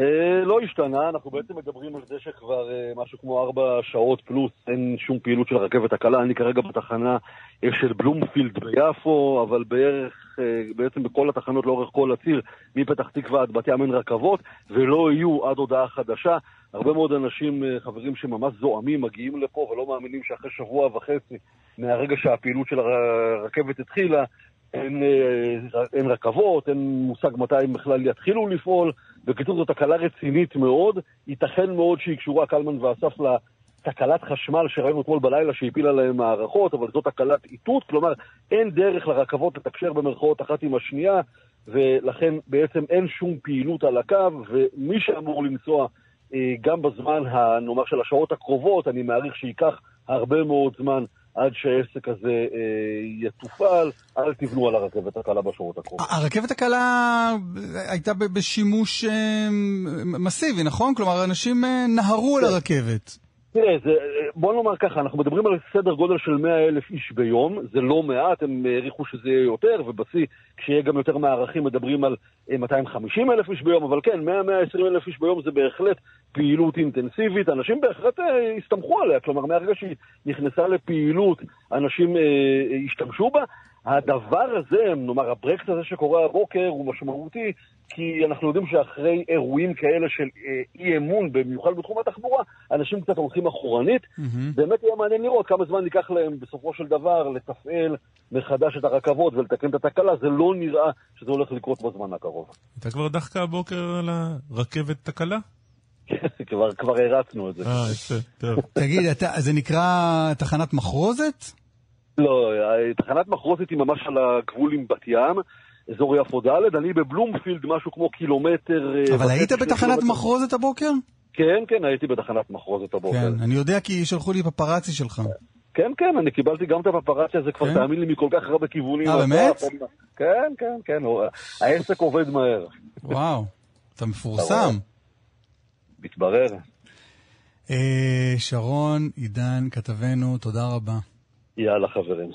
אה, לא השתנה, אנחנו בעצם מדברים על זה שכבר אה, משהו כמו ארבע שעות פלוס אין שום פעילות של הרכבת הקלה. אני כרגע בתחנה של בלומפילד ביפו, אבל בערך, אה, בעצם בכל התחנות לאורך כל הציר, מפתח תקווה עד בת ים אין רכבות, ולא יהיו עד הודעה חדשה. הרבה מאוד אנשים, חברים שממש זועמים, מגיעים לפה ולא מאמינים שאחרי שבוע וחצי מהרגע שהפעילות של הרכבת התחילה, אין, אין רכבות, אין מושג מתי הם בכלל יתחילו לפעול. בקיצור, זו תקלה רצינית מאוד. ייתכן מאוד שהיא קשורה, קלמן ואסף, לתקלת חשמל שראינו אתמול בלילה שהפילה להם מערכות, אבל זו תקלת איתות, כלומר, אין דרך לרכבות לתקשר במרכאות אחת עם השנייה, ולכן בעצם אין שום פעילות על הקו, ומי שאמור לנסוע אה, גם בזמן, ה- נאמר, של השעות הקרובות, אני מעריך שייקח הרבה מאוד זמן עד שהעסק הזה אה, יתופעל. אל תבנו על הרכבת הקלה בשעות הקרובות. הרכבת הקלה הייתה בשימוש אה, מסיבי, נכון? כלומר, אנשים אה, נהרו כן. לרכבת. תראה, זה, בוא נאמר ככה, אנחנו מדברים על סדר גודל של 100 אלף איש ביום, זה לא מעט, הם העריכו שזה יהיה יותר, ובשיא, כשיהיה גם יותר מערכים, מדברים על אה, 250 אלף איש ביום, אבל כן, 100-120 אלף איש ביום זה בהחלט פעילות אינטנסיבית, אנשים בהחלט אה, הסתמכו עליה, כלומר, מהרגע שהיא נכנסה לפעילות, אנשים אה, אה, השתמשו בה. הדבר הזה, נאמר, הברקס הזה שקורה הבוקר הוא משמעותי, כי אנחנו יודעים שאחרי אירועים כאלה של אה, אי אמון, במיוחד בתחום התחבורה, אנשים קצת הולכים אחורנית. באמת יהיה מעניין לראות כמה זמן ייקח להם בסופו של דבר לתפעל מחדש את הרכבות ולתקן את התקלה. זה לא נראה שזה הולך לקרות בזמן הקרוב. אתה כבר דחקה הבוקר על הרכבת תקלה? כבר, כבר הרצנו את זה. אה, יפה, טוב. תגיד, אתה- זה נקרא תחנת מחרוזת? לא, תחנת מחרוזת היא ממש על הגבול עם בת ים, אזור יפו ד', אני בבלומפילד משהו כמו קילומטר... אה, אבל היית בתחנת. מחרוזת הבוקר? כן, כן, הייתי בתחנת מחרוזת הבוקר. כן, אני יודע כי שלחו לי פפרצי שלך. כן, כן, אני קיבלתי גם את הפפרצי הזה כבר, כן? תאמין לי, מכל כך הרבה כיוונים. אה, באמת? כן, כן, כן, העסק עובד מהר. וואו, אתה מפורסם. מתברר. אה, שרון, עידן, כתבנו, תודה רבה. יאללה, חברים.